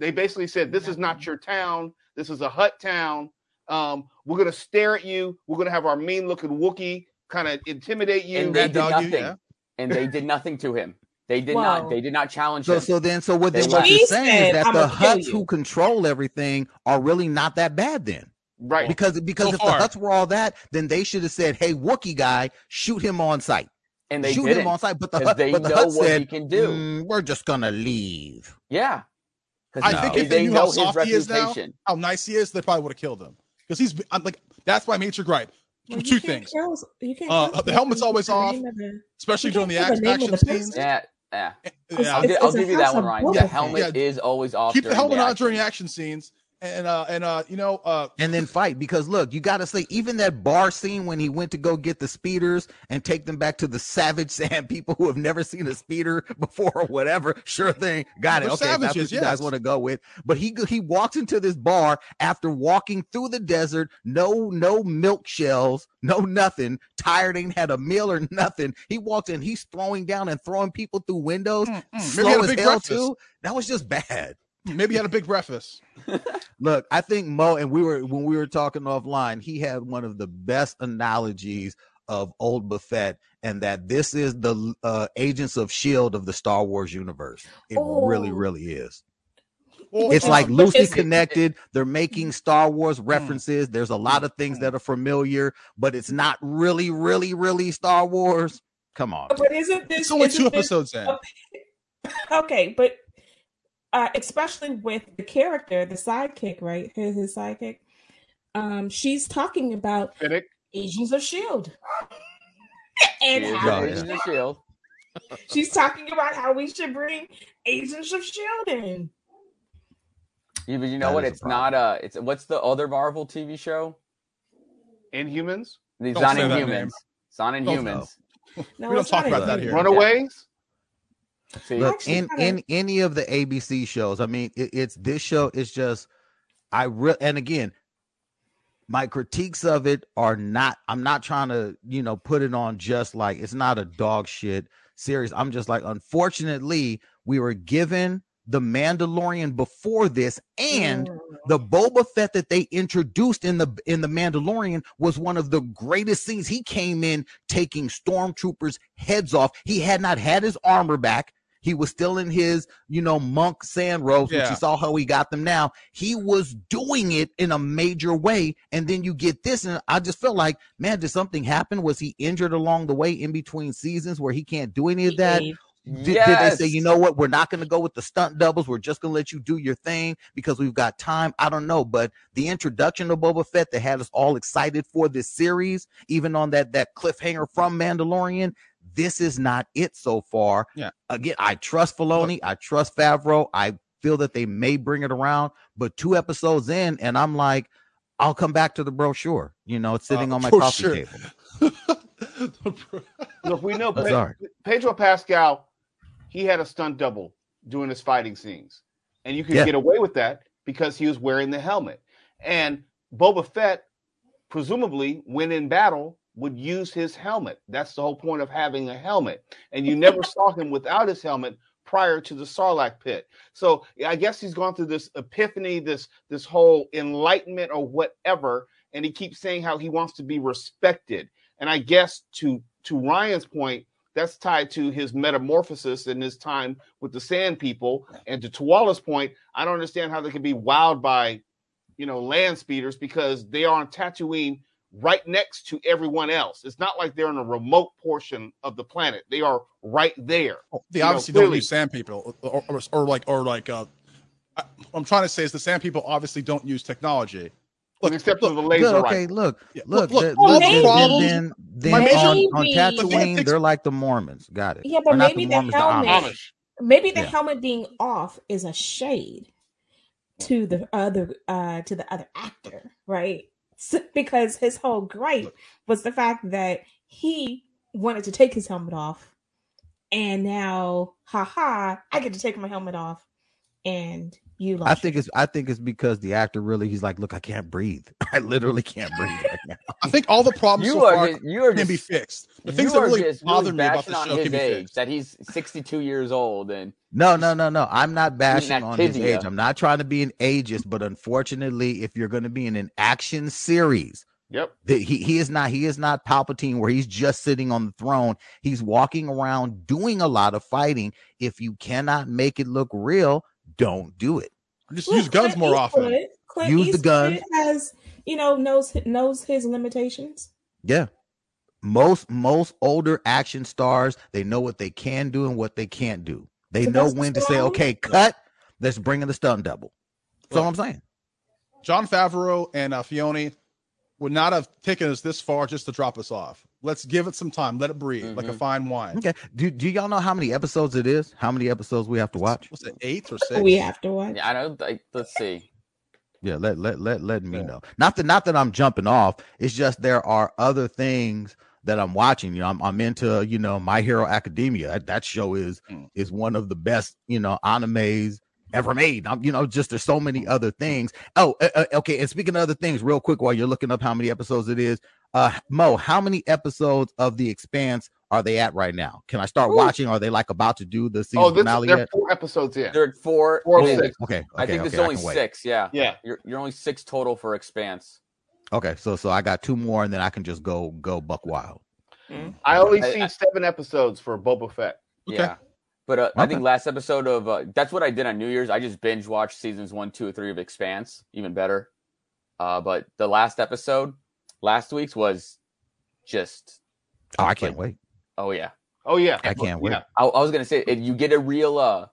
They basically said, "This is not your town. This is a Hutt town. Um, we're gonna stare at you. We're gonna have our mean-looking Wookiee kind of intimidate you." And they did nothing. And they did nothing to him. They did not. They did not challenge So him. so then so what They then what left. you're saying said, is that "I'ma the Hutts who control everything are really not that bad then. Right. Because because So if far. the Hutts were all that, then they should have said, "Hey, Wookie guy, shoot him on sight." And they shoot didn't, him on sight. But the 'cause Hutt, they but the know Hutt what said, he can do. "Mm, "We're just gonna leave." Yeah, I think if they, they knew know how his soft he is now, reputation. how nice he is, they probably would have killed him. Because he's I'm like that's my major gripe. Well, you Two can't things. kill- you can't Uh, the helmet's always off, of the- especially during the can't action, the action the scenes. person. Yeah, yeah. Yeah. I'll, gi- I'll give you that one, Ryan. Boba The Fett. helmet is always off. Keep the during helmet on action. during action scenes, and uh and uh you know uh and then fight because look, you got to say even that bar scene when he went to go get the speeders and take them back to the savage sand people who have never seen a speeder before or whatever. Sure thing, got it. Okay, if that's what you guys want to go with. But he he walks into this bar after walking through the desert, no no milk shells, no nothing. Tired, ain't had a meal or nothing. He walks in, he's throwing down and throwing people through windows. Mm, Maybe Slow he had a as hell breakfast. too. That was just bad. Maybe he had a big breakfast. Look, I think Mo and we were when we were talking offline, he had one of the best analogies of old Buffett, and that this is the uh, agents of Shield of the Star Wars universe. It really, Oh. really is. Well, It's uh, like loosely connected. They're making Star Wars references. There's a lot of things that are familiar, but it's not really, really, really Star Wars. Come on. But isn't this It's only isn't two this episodes in. okay? But uh, especially with the character, the sidekick, right? His, his sidekick. Um, she's talking about Fennec. Agents of Shield, and She is how Agents of Shield. she's talking about how we should bring Agents of Shield in. Yeah, but you know That what? is a It's not uh It's what's the other Marvel TV show? Inhumans, It's Don't on say that name. Inhumans. It's on Don't Inhumans. No, we don't talk about that here. Runaways. See, Look, in kinda- in any of the ABC shows, I mean, it, it's this show. It's just I re- and again, my critiques of it are not. I'm not trying to you know put it on just like it's not a dog shit series. I'm just like, unfortunately, we were given the Mandalorian before this, and Mm. the Boba Fett that they introduced in the in the Mandalorian was one of the greatest scenes. He came in taking stormtroopers' heads off. He had not had his armor back. He was still in his, you know, monk sand robes, which Yeah. you saw how he got them now. He was doing it in a major way. And then you get this, and I just felt like, man, did something happen? Was he injured along the way in between seasons where he can't do any of that? He- Did, did they say, you know what, we're not going to go with the stunt doubles. We're just going to let you do your thing because we've got time. I don't know, but the introduction of Boba Fett that had us all excited for this series, even on that that cliffhanger from Mandalorian, this is not it so far. Yeah. Again, I trust Filoni. I trust Favreau. I feel that they may bring it around, but two episodes in, and I'm like, I'll come back to the brochure. You know, it's sitting Uh, on my brochure. coffee table. Look, we know Pe- Pedro Pascal. He had a stunt double doing his fighting scenes, and you could Yeah. get away with that because he was wearing the helmet. And Boba Fett, presumably, when in battle, would use his helmet. That's the whole point of having a helmet. And you never saw him without his helmet prior to the Sarlacc pit. So I guess he's gone through this epiphany, this this whole enlightenment or whatever, and he keeps saying how he wants to be respected. And I guess to to Ryan's point, that's tied to his metamorphosis and his time with the Sand People. And to Twala's point, I don't understand how they can be wowed by, you know, land speeders because they are on Tatooine right next to everyone else. It's not like they're in a remote portion of the planet. They are right there. They You know, obviously don't use sand people, or, or, or like, or like. Uh, I- what I'm trying to say is the sand people obviously don't use technology. Look, except look, for the laser Good, rifle. okay, look, Yeah, look, look, the- look, all the- the then- then, then on, on Tatooine, they're like the Mormons. Got it. Yeah, but Or maybe the the Mormons, the helmet, Amish. maybe the Yeah. helmet being off is a shade to the other uh to the other actor, right? Because his whole gripe was the fact that he wanted to take his helmet off, and now, haha, I get to take my helmet off, and you lost. I think it's I think it's because the actor really he's like, look, I can't breathe. I literally can't breathe right now. I think all the problems You so are far just- you are can be fixed. The things that are really just bother me about the on show his can be age, fixed. that he's 62 years old and No, no, no, no. I'm not bashing on his age. I'm not trying to be an ageist, but unfortunately, if you're going to be in an action series, Yep. that he he is not he is not Palpatine where he's just sitting on the throne. He's walking around doing a lot of fighting. If you cannot make it look real, don't do it. Just Well, use guns Clint more often. Clint Use the Eastwood gun. Has you know knows knows his limitations. Yeah. Most most older action stars, they know what they can do and what they can't do. They know Sylvester when to say, okay, cut. Let's bring in the stunt double. That's all I'm saying. Jon Favreau and uh, Filoni would not have taken us this far just to drop us off. Let's give it some time. Let it breathe like a mm-hmm. fine wine. Okay. Do do y'all know how many episodes it is? How many episodes we have to watch? What's it, eight or six? We have to watch. Yeah, I don't like let's see. Yeah, let let let let me know. Not that not that I'm jumping off. It's just there are other things that I'm watching. You know, I'm I'm into you know My Hero Academia. That, that show is mm. is one of the best you know animes ever made. I'm, you know, just there's so many other things. Oh, uh, uh, okay. And speaking of other things, real quick, while you're looking up how many episodes it is, uh, Mo, how many episodes of The Expanse are they at right now? Can I start Ooh. watching? Are they like about to do the season Oh, this, finale they're yet? four episodes in. They're at four. Four of and six. Okay, I think this okay, is I only can wait. six. Yeah, Yeah. You're you're only six total for Expanse. Okay, so so I got two more, and then I can just go go buck wild. I only I- seen I- seven episodes for Boba Fett. Yeah. But uh, I think last episode of uh, that's what I did on New Year's. I just binge watched seasons one, two, or three of Expanse, even better. Uh, but the last episode, last week's was just. Oh, I can't wait. Oh yeah, Oh yeah, I can't wait. Yeah. I, I was gonna say if you get a real uh,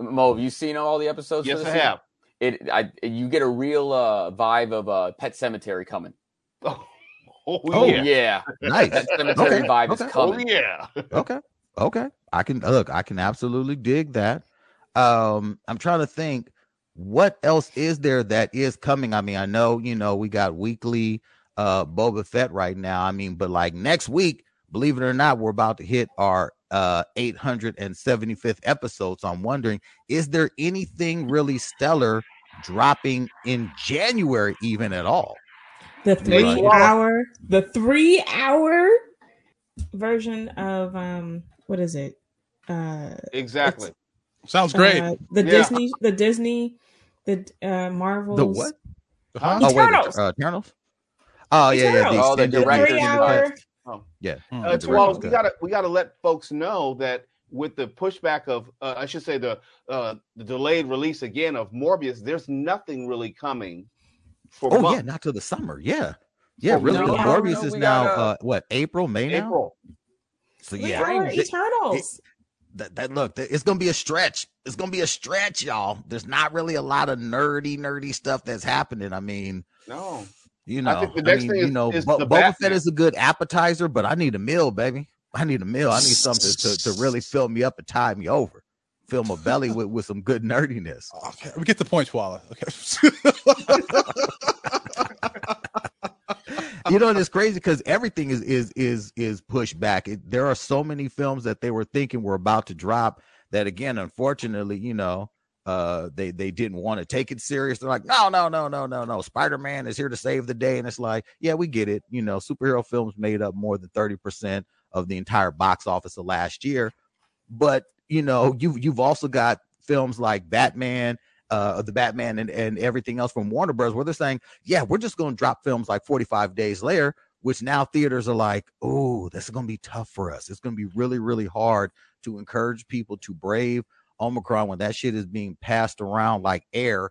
Mo, have you seen all the episodes? for Yes, the I season? have. It, I, you get a real uh vibe of uh, Pet Sematary coming. Oh, Oh, yeah. yeah, Nice. Pet Sematary Okay, vibe okay. is Oh coming. yeah. okay okay. I can look i can absolutely dig that. Um i'm trying to think what else is there that is coming? I mean i know you know we got weekly uh boba fett right now. I mean but like next week believe it or not we're about to hit our uh 875th episode so i'm wondering is there anything really stellar dropping in january even at all? The three Right. hour, the three hour version of um, what is it? Uh, Exactly. Sounds great. uh, the Yeah. Disney, the Disney, the uh, Marvel. the what Huh? oh wait Eternals. the, uh, Eternals? oh yeah yeah Eternals. Oh, the extended- director's three hour. Oh. yeah Hmm. Uh, the it's- well, we gotta we gotta let folks know that with the pushback of uh, I should say the uh, the delayed release again of Morbius, there's nothing really coming for Oh yeah, not to the summer. Yeah, yeah, Oh, really. no, Morbius no, is now gotta- uh what April, May now. April. So Three yeah, hour th- Eternals. that, that look, that- it's gonna be a stretch. It's gonna be a stretch, y'all. There's not really a lot of nerdy, nerdy stuff that's happening. I mean, No. you know, I think the I next mean, thing you is- know, is Bo- the Boba Fett is a good appetizer, but I need a meal, baby. I need a meal. I need something to, to really fill me up and tie me over. Fill my belly with, with some good nerdiness. Oh, okay, we get the point, Twala. Okay. you know, it's crazy because everything is is is is pushed back. It, there are so many films that they were thinking were about to drop that, again, unfortunately, you know, uh, they they didn't want to take it serious. They're like, no, no, no, no, no, no. Spider Man is here to save the day, and it's like, yeah, we get it. You know, superhero films made up more than thirty percent of the entire box office of last year, but you know, you you've also got films like Batman uh the Batman and, and everything else from Warner Bros. where they're saying, yeah, we're just gonna drop films like 45 days later which now theaters are like, oh, this is going to be tough for us. It's going to be really, really hard to encourage people to brave Omicron when that shit is being passed around like air.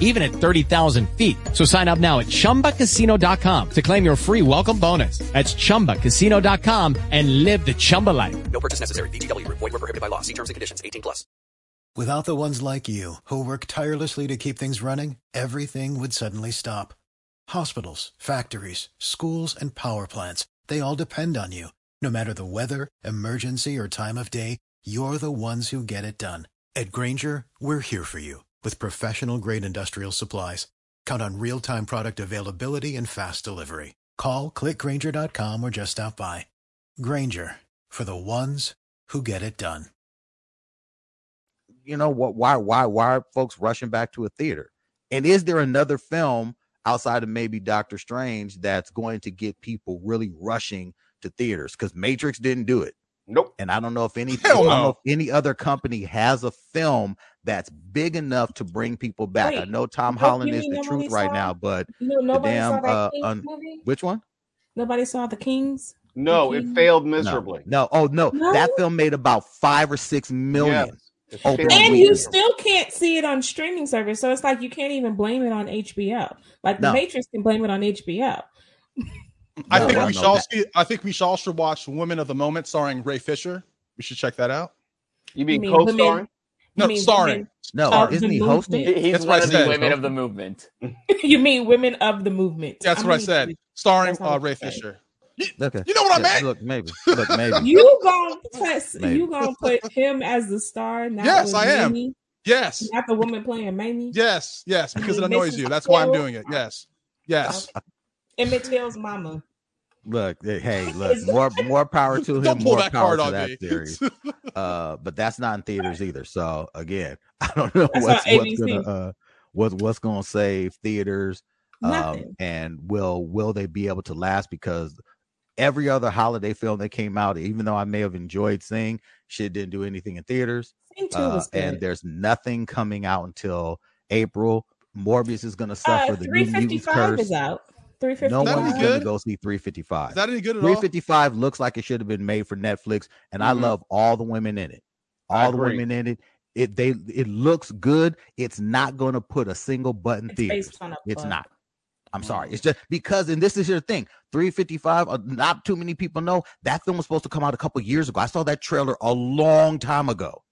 even at 30,000 feet. So sign up now at chumbacasino.com to claim your free welcome bonus. That's chumbacasino.com and live the Chumba life. No purchase necessary. VGW Group. Void were prohibited by law. See terms and conditions. 18 plus. Without the ones like you, who work tirelessly to keep things running, everything would suddenly stop. Hospitals, factories, schools, and power plants, they all depend on you. No matter the weather, emergency, or time of day, you're the ones who get it done. At Grainger, we're here for you with professional grade industrial supplies. Count on real time product availability and fast delivery. Call clickgrainger.com or just stop by. Grainger for the ones who get it done. You know what? Why? Why? Why are folks rushing back to a theater? And is there another film outside of maybe Doctor Strange that's going to get people really rushing to theaters? Because Matrix didn't do it. Nope. And I don't know if any Hell I don't know if any other company has a film that's big enough to bring people back. I know Tom Holland is the nobody truth right now, but You know, the damn saw that uh, un- movie. which one? Nobody saw the Kings. No, it failed miserably. No, oh no, No? that film made about five or six million. It opening And you still can't see it on streaming service, so it's like you can't even blame it on HBO. Like No. the Matrix can blame it on HBO. I No, think no, we no, should all that- see. I think we should all should watch "Women of the Moment" starring Ray Fisher. We should check that out. You mean, mean co-starring? No, mean starring. women No, of isn't he hosting? movement? He's That's one what I of the women of the movement. you mean women of the movement? That's what I said. Starring uh, Ray you said. Fisher. Okay. You know what I Yeah, meant? Look, maybe. Look, maybe. You gonna put Maybe. you gonna put him as the star? Not Yes, I am. Mamie? Yes, Not the woman playing Mamie. yes, yes. Because it mean, annoys Mrs. you. That's why I'm doing it. Yes, yes. Emmett Till's mama. Look, eh, hey, look, more more power to him. More power to that me. series. Uh, but that's not in theaters either. So again, I don't know That's what's, what's gonna uh what's what's gonna save theaters. Um, and will will they be able to last? Because every other holiday film that came out, even though I may have enjoyed seeing, shit didn't do anything in theaters. Uh, and there's nothing coming out until April. Morbius is gonna suffer Uh, the new mutants curse. is out. Three fifty No That one is going to go see 355. Is that any good at all? 355 looks like it should have been made for Netflix, and I Mhm. love all the women in it. I All the agree. women in it. It they it looks good. It's not going to put a single button It's theaters. based on a It's not. I'm sorry. It's just because, and this is your thing. 355. Uh, not too many people know that film was supposed to come out a couple years ago. I saw that trailer a long time ago.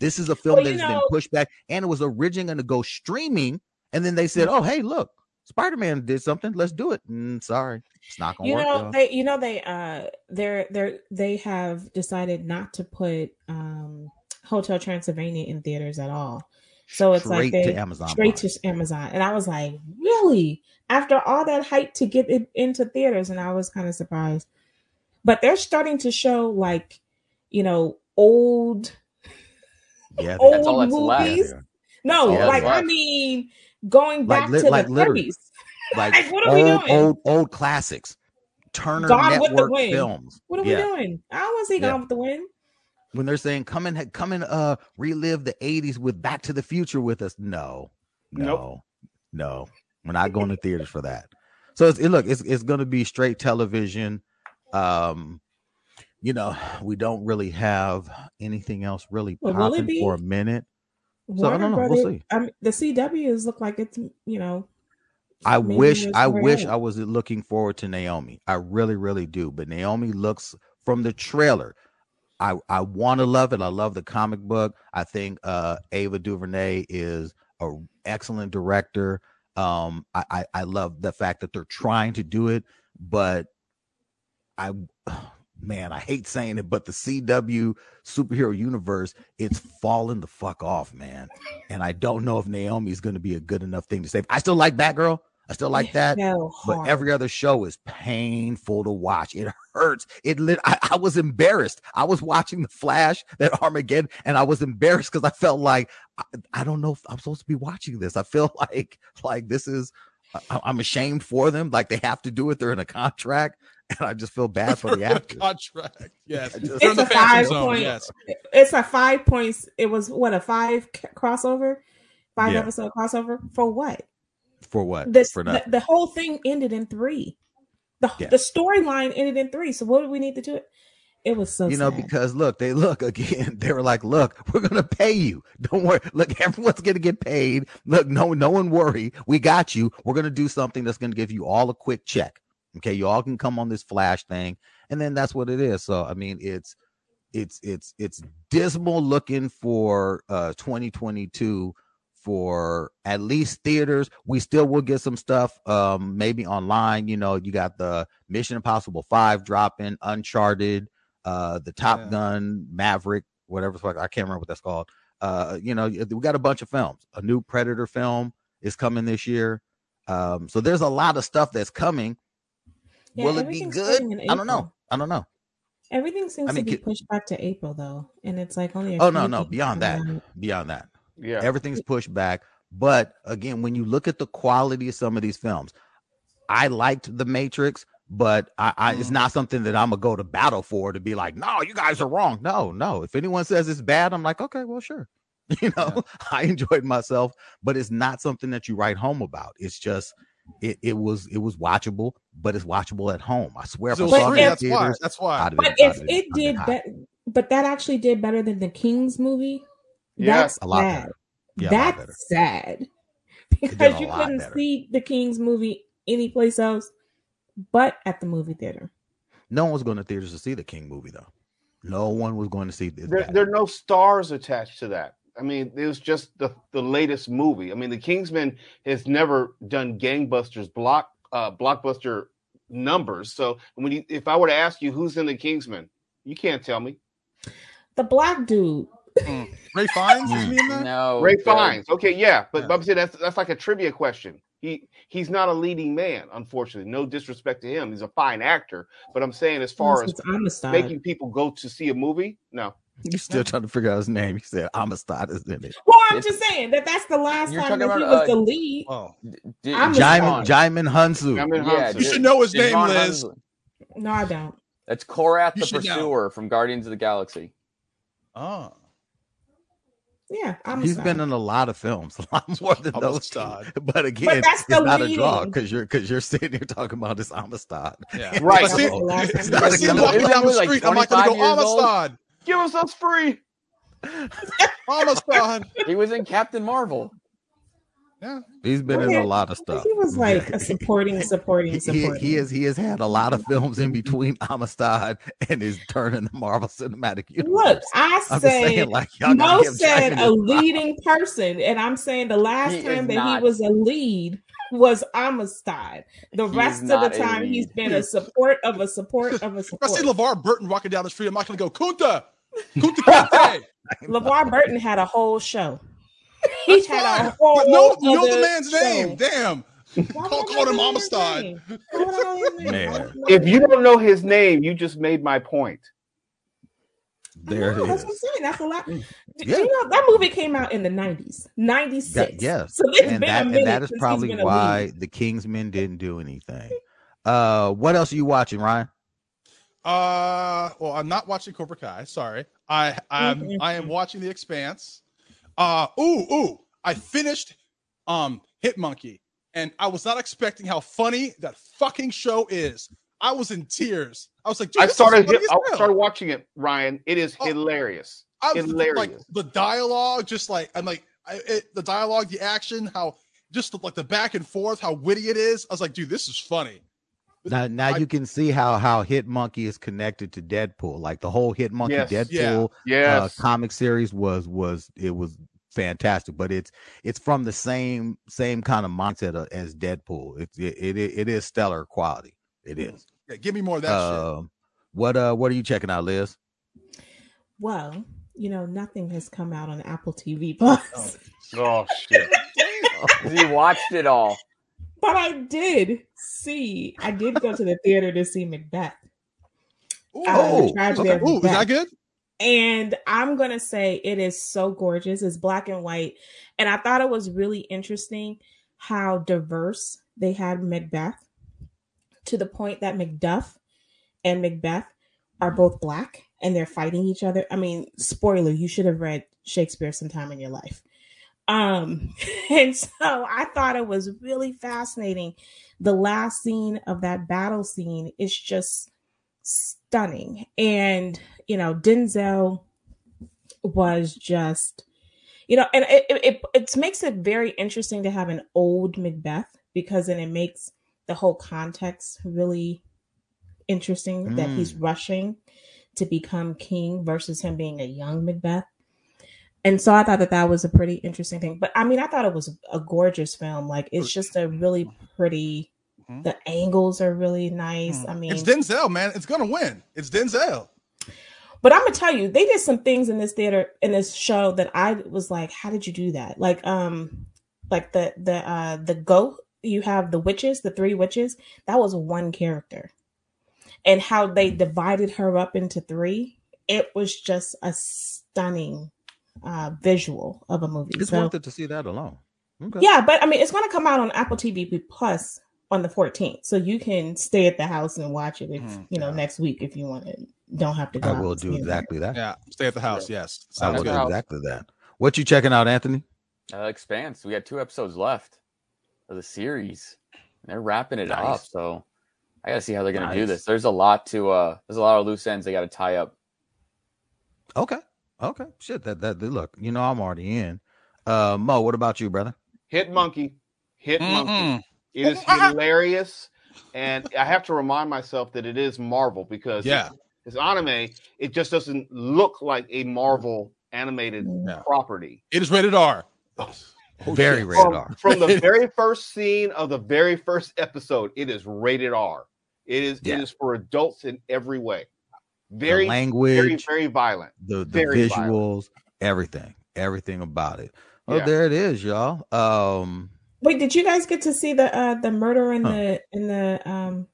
This is a film Well, that you has been pushed back, and it was originally going to go streaming, and then they said, "Oh, hey, look, Spider-Man did something. Let's do it." Mm, sorry, it's not going to You work. know y'all. they you know they uh they're they're they have decided not to put um Hotel Transylvania in theaters at all. So it's like Straight they to Amazon straight Prime. to Amazon. And I was like, really? After all that hype to get it into theaters, and I was kind of surprised. But they're starting to show like, you know, old Yeah, old That's all that's movies. Yeah. No, all that's like I mean going Like back to like the literally. 30s. like Like, what are we doing? old, old classics. Turner Gone with the Network Wind. films. What are yeah. we doing? I don't want to see Yeah. Gone with the Wind. When they're saying come and come and uh relive the 80s with Back to the Future with us. No, no, Nope. no. We're not going to theaters for that. So it's, it, look, it's it's gonna be straight television. Um, you know, we don't really have anything else really Well, will it popping be? for a minute. So I don't know. We'll see. I mean, the CWs look like it's you know. I wish I wish. I was looking forward to Naomi. I really, really do. But Naomi looks from the trailer. I I want to love it. I love the comic book. I think uh Ava DuVernay is a excellent director. Um I, I I love the fact that they're trying to do it, but I man, I hate saying it, but the CW superhero universe, it's falling the fuck off, man. And I don't know if Naomi is going to be a good enough thing to save. I still like Batgirl. I still like that. fell But every other show is painful to watch. It hurts. It lit. I, I was embarrassed. I was watching the Flash, that Armageddon, and I was embarrassed because I felt like I, I don't know if I'm supposed to be watching this. I feel like like this is. I, I'm ashamed for them. Like they have to do it. They're in a contract, and I just feel bad for the actors. contract. Yes, just- it's a five zone. point. Yes. It's a five points. It was what a five crossover, five Yeah. episode crossover for what? For what? This for the, nothing. the whole thing ended in three. The Yeah. the storyline ended in three. So what do we need to do? It. It was so you know, sad. because look, they look again. They were like, "Look, we're gonna pay you. Don't worry. Look, everyone's gonna get paid. Look, no, no one worry. We got you. We're gonna do something that's gonna give you all a quick check. Okay, you all can come on this flash thing, and then that's what it is. So, I mean, it's it's it's it's dismal looking for uh 2022 for at least theaters. We still will get some stuff, um, maybe online. You know, you got the Mission Impossible Five dropping, Uncharted, uh, the Top Yeah. Gun, Maverick, whatever. I can't remember what that's called. Uh, you know, we got a bunch of films. A new Predator film is coming this year. Um, so there's a lot of stuff that's coming. Yeah, Will it be good? I don't know. I don't know. Everything seems I mean, to be ki- pushed back to April though, and it's like only. A Oh few no, no, beyond that, out. beyond that. Yeah. Everything's pushed back. But again, when you look at the quality of some of these films, I liked The Matrix, but I, I it's mm-hmm. not something that I'm gonna go to battle for to be like, no, you guys are wrong. No, no. If anyone says it's bad, I'm like, okay, well, sure. You know, I enjoyed myself, but it's not something that you write home about. It's just it, it was it was watchable, but it's watchable at home. I swear, if I saw free, in that's why. That's why. I'd But been- if I'd it been- I'd have did been that, but that actually did better than the Kings movie. Yeah, That's a lot sad. better. Yeah, a lot That's better. sad because you couldn't better. see the Kings movie anyplace else but at the movie theater. No one was going to theaters to see the King movie though. No one was going to see this. There, there are no stars attached to that. I mean, it was just the, the latest movie. I mean, the Kingsman has never done gangbusters block uh, blockbuster numbers. So when you, if I were to ask you who's in the Kingsman, you can't tell me. The black dude. Ray Fiennes is he in that? No, Ray the- Fiennes. Okay, yeah, but, Yeah. but I'm saying that's that's like a trivia question. He he's not a leading man, unfortunately. No disrespect to him. He's a fine actor, but I'm saying as far as It's Amistad. making people go to see a movie, no. You're still trying to figure out his name. He said Amistad is in it. Well, I'm just saying that that's the last You're time talking that he was uh, the lead. Oh, D- I'm Djimon, Amistad. Djimon Hounsou. I mean, Yeah, Hansu. You should know his name, Liz. Hunsley. No, I don't. That's Korath You the should know. Pursuer from Guardians of the Galaxy. Oh. Yeah, I'm He's been in a lot of films, a lot more than those. two. Amistad. But again, that's it's the not a draw because you're because you're sitting here talking about this Amistad. Yeah. Right. If I see, if I see him walking down the street, like I'm not going to go Amistad. old? Amistad. Give us us free. Amistad. He was in Captain Marvel. Yeah. He's been in Yeah. a lot of stuff. He was like a supporting, supporting, He, he, supporting. he is he has had a lot of films in between Amistad and his turn in the Marvel Cinematic Universe. Look, I I'm just said saying, like, y'all Mo said a leading person, and I'm saying the last He time that not. he was a lead was Amistad. The He rest of the a time, he's been a support of a support of a If I see. LeVar Burton walking down the street, I'm not going to go, Kunta. Kunta Kinte. LeVar Burton had a whole show. He had a Fine. whole But no, you know the man's show. name. Damn. Call, call him Amistad. name? Why would I know his name? Man. If you don't know his name, you just made my point. There No, it that's is. what I'm saying. That's a lot. Do Yeah. You know that movie came out in the '90s, '96. That- yes, So it's and been that a minute and that is probably why lead. the Kingsmen didn't do anything. Uh, what else are you watching, Ryan? Uh, well, I'm not watching Cobra Kai. Sorry, I I'm I am watching The Expanse. Uh, ooh ooh, I finished um Hit Monkey, and I was not expecting how funny that fucking show is. I was in tears. I was like, I started funny I started watching it, Ryan. It is Oh. hilarious. I was hilarious. like the dialogue, just like I'm like I, it, the dialogue, the action, how just the, like the back and forth, how witty it is. I was like, dude, this is funny. Now, now I- you can see how how Hit Monkey is connected to Deadpool. Like the whole Hit Monkey Yes. Deadpool Yeah. uh, comic series was was it was fantastic. But it's it's from the same same kind of mindset uh, as Deadpool. It's it, it it is stellar quality. It is. Yeah, give me more of that shit. Um, what uh what are you checking out, Liz? Well, you know, nothing has come out on Apple TV Plus. oh shit. He watched it all. But I did see, I did go to the theater to see Macbeth. Ooh, Uh, the okay. tragedy of Ooh, is that good? And I'm gonna say it is so gorgeous. It's black and white, and I thought it was really interesting how diverse they had Macbeth to the point that Macduff and Macbeth are both black and they're fighting each other. I mean, spoiler, you should have read Shakespeare sometime in your life. Um, and so I thought it was really fascinating. The last scene of that battle scene is just stunning. And, you know, Denzel was just, you know, and it, it, it, it makes it very interesting to have an old Macbeth because then it makes the whole context really interesting that he's Mm. rushing to become king versus him being a young Macbeth. And so I thought that that was a pretty interesting thing. But I mean, I thought it was a gorgeous film. Like it's just a really pretty. The angles are really nice. I mean, It's Denzel, man. It's gonna win. It's Denzel. but I'm gonna tell you, they did some things in this theater in this show that I was like, how did you do that? Like, um, like the the uh the goat. You have the witches, the three witches. That was one character, and how they divided her up into three. It was just a stunning uh visual of a movie. It's So- worth it to see that alone. Okay. yeah, but I mean, it's going to come out on Apple TV Plus on the 14th, so you can stay at the house and watch it if you know next week if you want to. Don't have to go. I will and do see it. exactly that. Yeah, stay at the house. Yes, I will good. do exactly that. What you checking out, Anthony? Uh, Expanse. We got two episodes left of the series. They're wrapping it Nice. up, so I gotta see how they're gonna do this. There's a lot to. uh There's a lot of loose ends they got to tie up. Okay. Okay. Shit. That that look. You know I'm already in. Uh, Mo, what about you, brother? Hit Monkey. Hit Mm-mm. Monkey. It is hilarious. And I have to remind myself that it is Marvel because Yeah. it's anime. It just doesn't look like a Marvel animated property. It is rated R. Very rated From, R. from the very first scene of the very first episode, it is rated R. It is Yeah. it is for adults in every way. Very language, very, very violent. The the Very visuals, violent. everything, everything about it. Oh, Yeah. there it is, y'all. Um, Wait, did you guys get to see the uh the murder in the in the um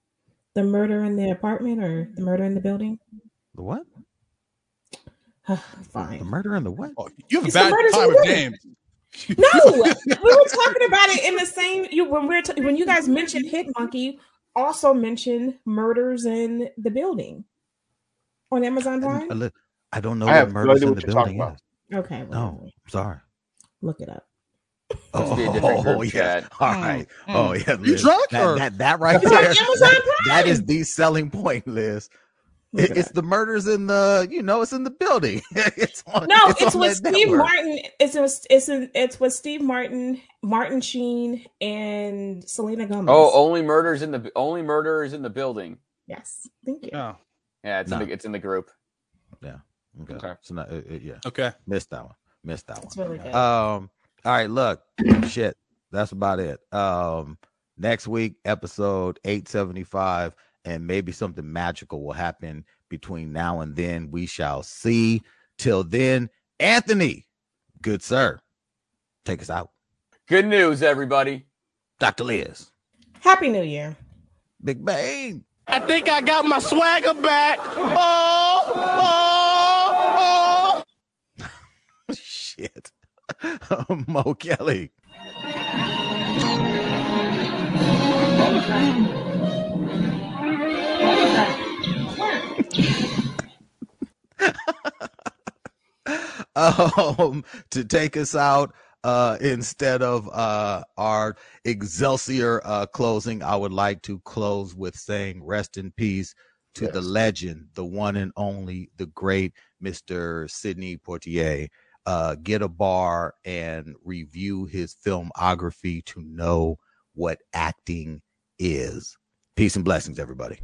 the murder in the apartment or the murder in the building? the what? Fine. The murder in the what? you have It's the murders in the building. No, we were talking about it in the same. You when we are t- when you guys mentioned Hit Monkey, also mentioned murders in the building on Amazon Prime. I, I don't know I what have no murders in the building is. Okay, No, I'm sorry. look it up. Oh, Must be a different group oh, yeah. chat. All right. Mm, Oh, mm. yeah. You Liz. drunk, That, or- that, that right there. Amazon that is the selling point, Liz. Look It- it it's the murders in the, you know, it's in the building. it's on, No, it's, on with Steve network. Martin. It's a, it's it's, it's with Steve Martin, Martin Sheen, and Selena Gomez. Oh, only murders in the only murderers in the building. yes, thank you. Oh, Yeah, it's No. in the it's in the group. Yeah. Okay. Okay. So not, uh, uh, yeah. okay. Missed that one. Missed that It's one. really good. Um. All right. Look. shit. That's about it. Um. Next week, episode eight seventy five, and maybe something magical will happen between now and then. We shall see. Till then, Anthony, good sir, take us out. Good news, everybody. Doctor Liz, Happy New Year. Big Bang. I think I got my swagger back. Oh, oh, oh. Shit. Mo Kelly. um to take us out uh instead of uh our excelsior uh closing i would like to close with saying rest in peace to the legend the one and only the great mr sidney poitier uh get a bar and review his filmography to know what acting is. Peace and blessings everybody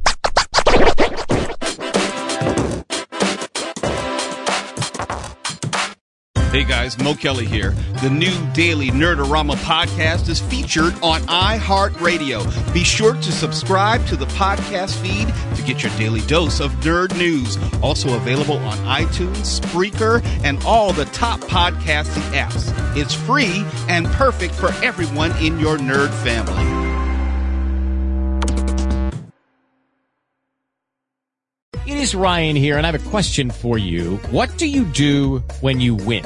Hey guys, Mo Kelly here. The new daily Nerdorama podcast is featured on iHeartRadio. Be sure to subscribe to the podcast feed to get your daily dose of nerd news. Also available on iTunes, Spreaker, and all the top podcasting apps. It's free and perfect for everyone in your nerd family. It is Ryan here, and I have a question for you. What do you do when you win?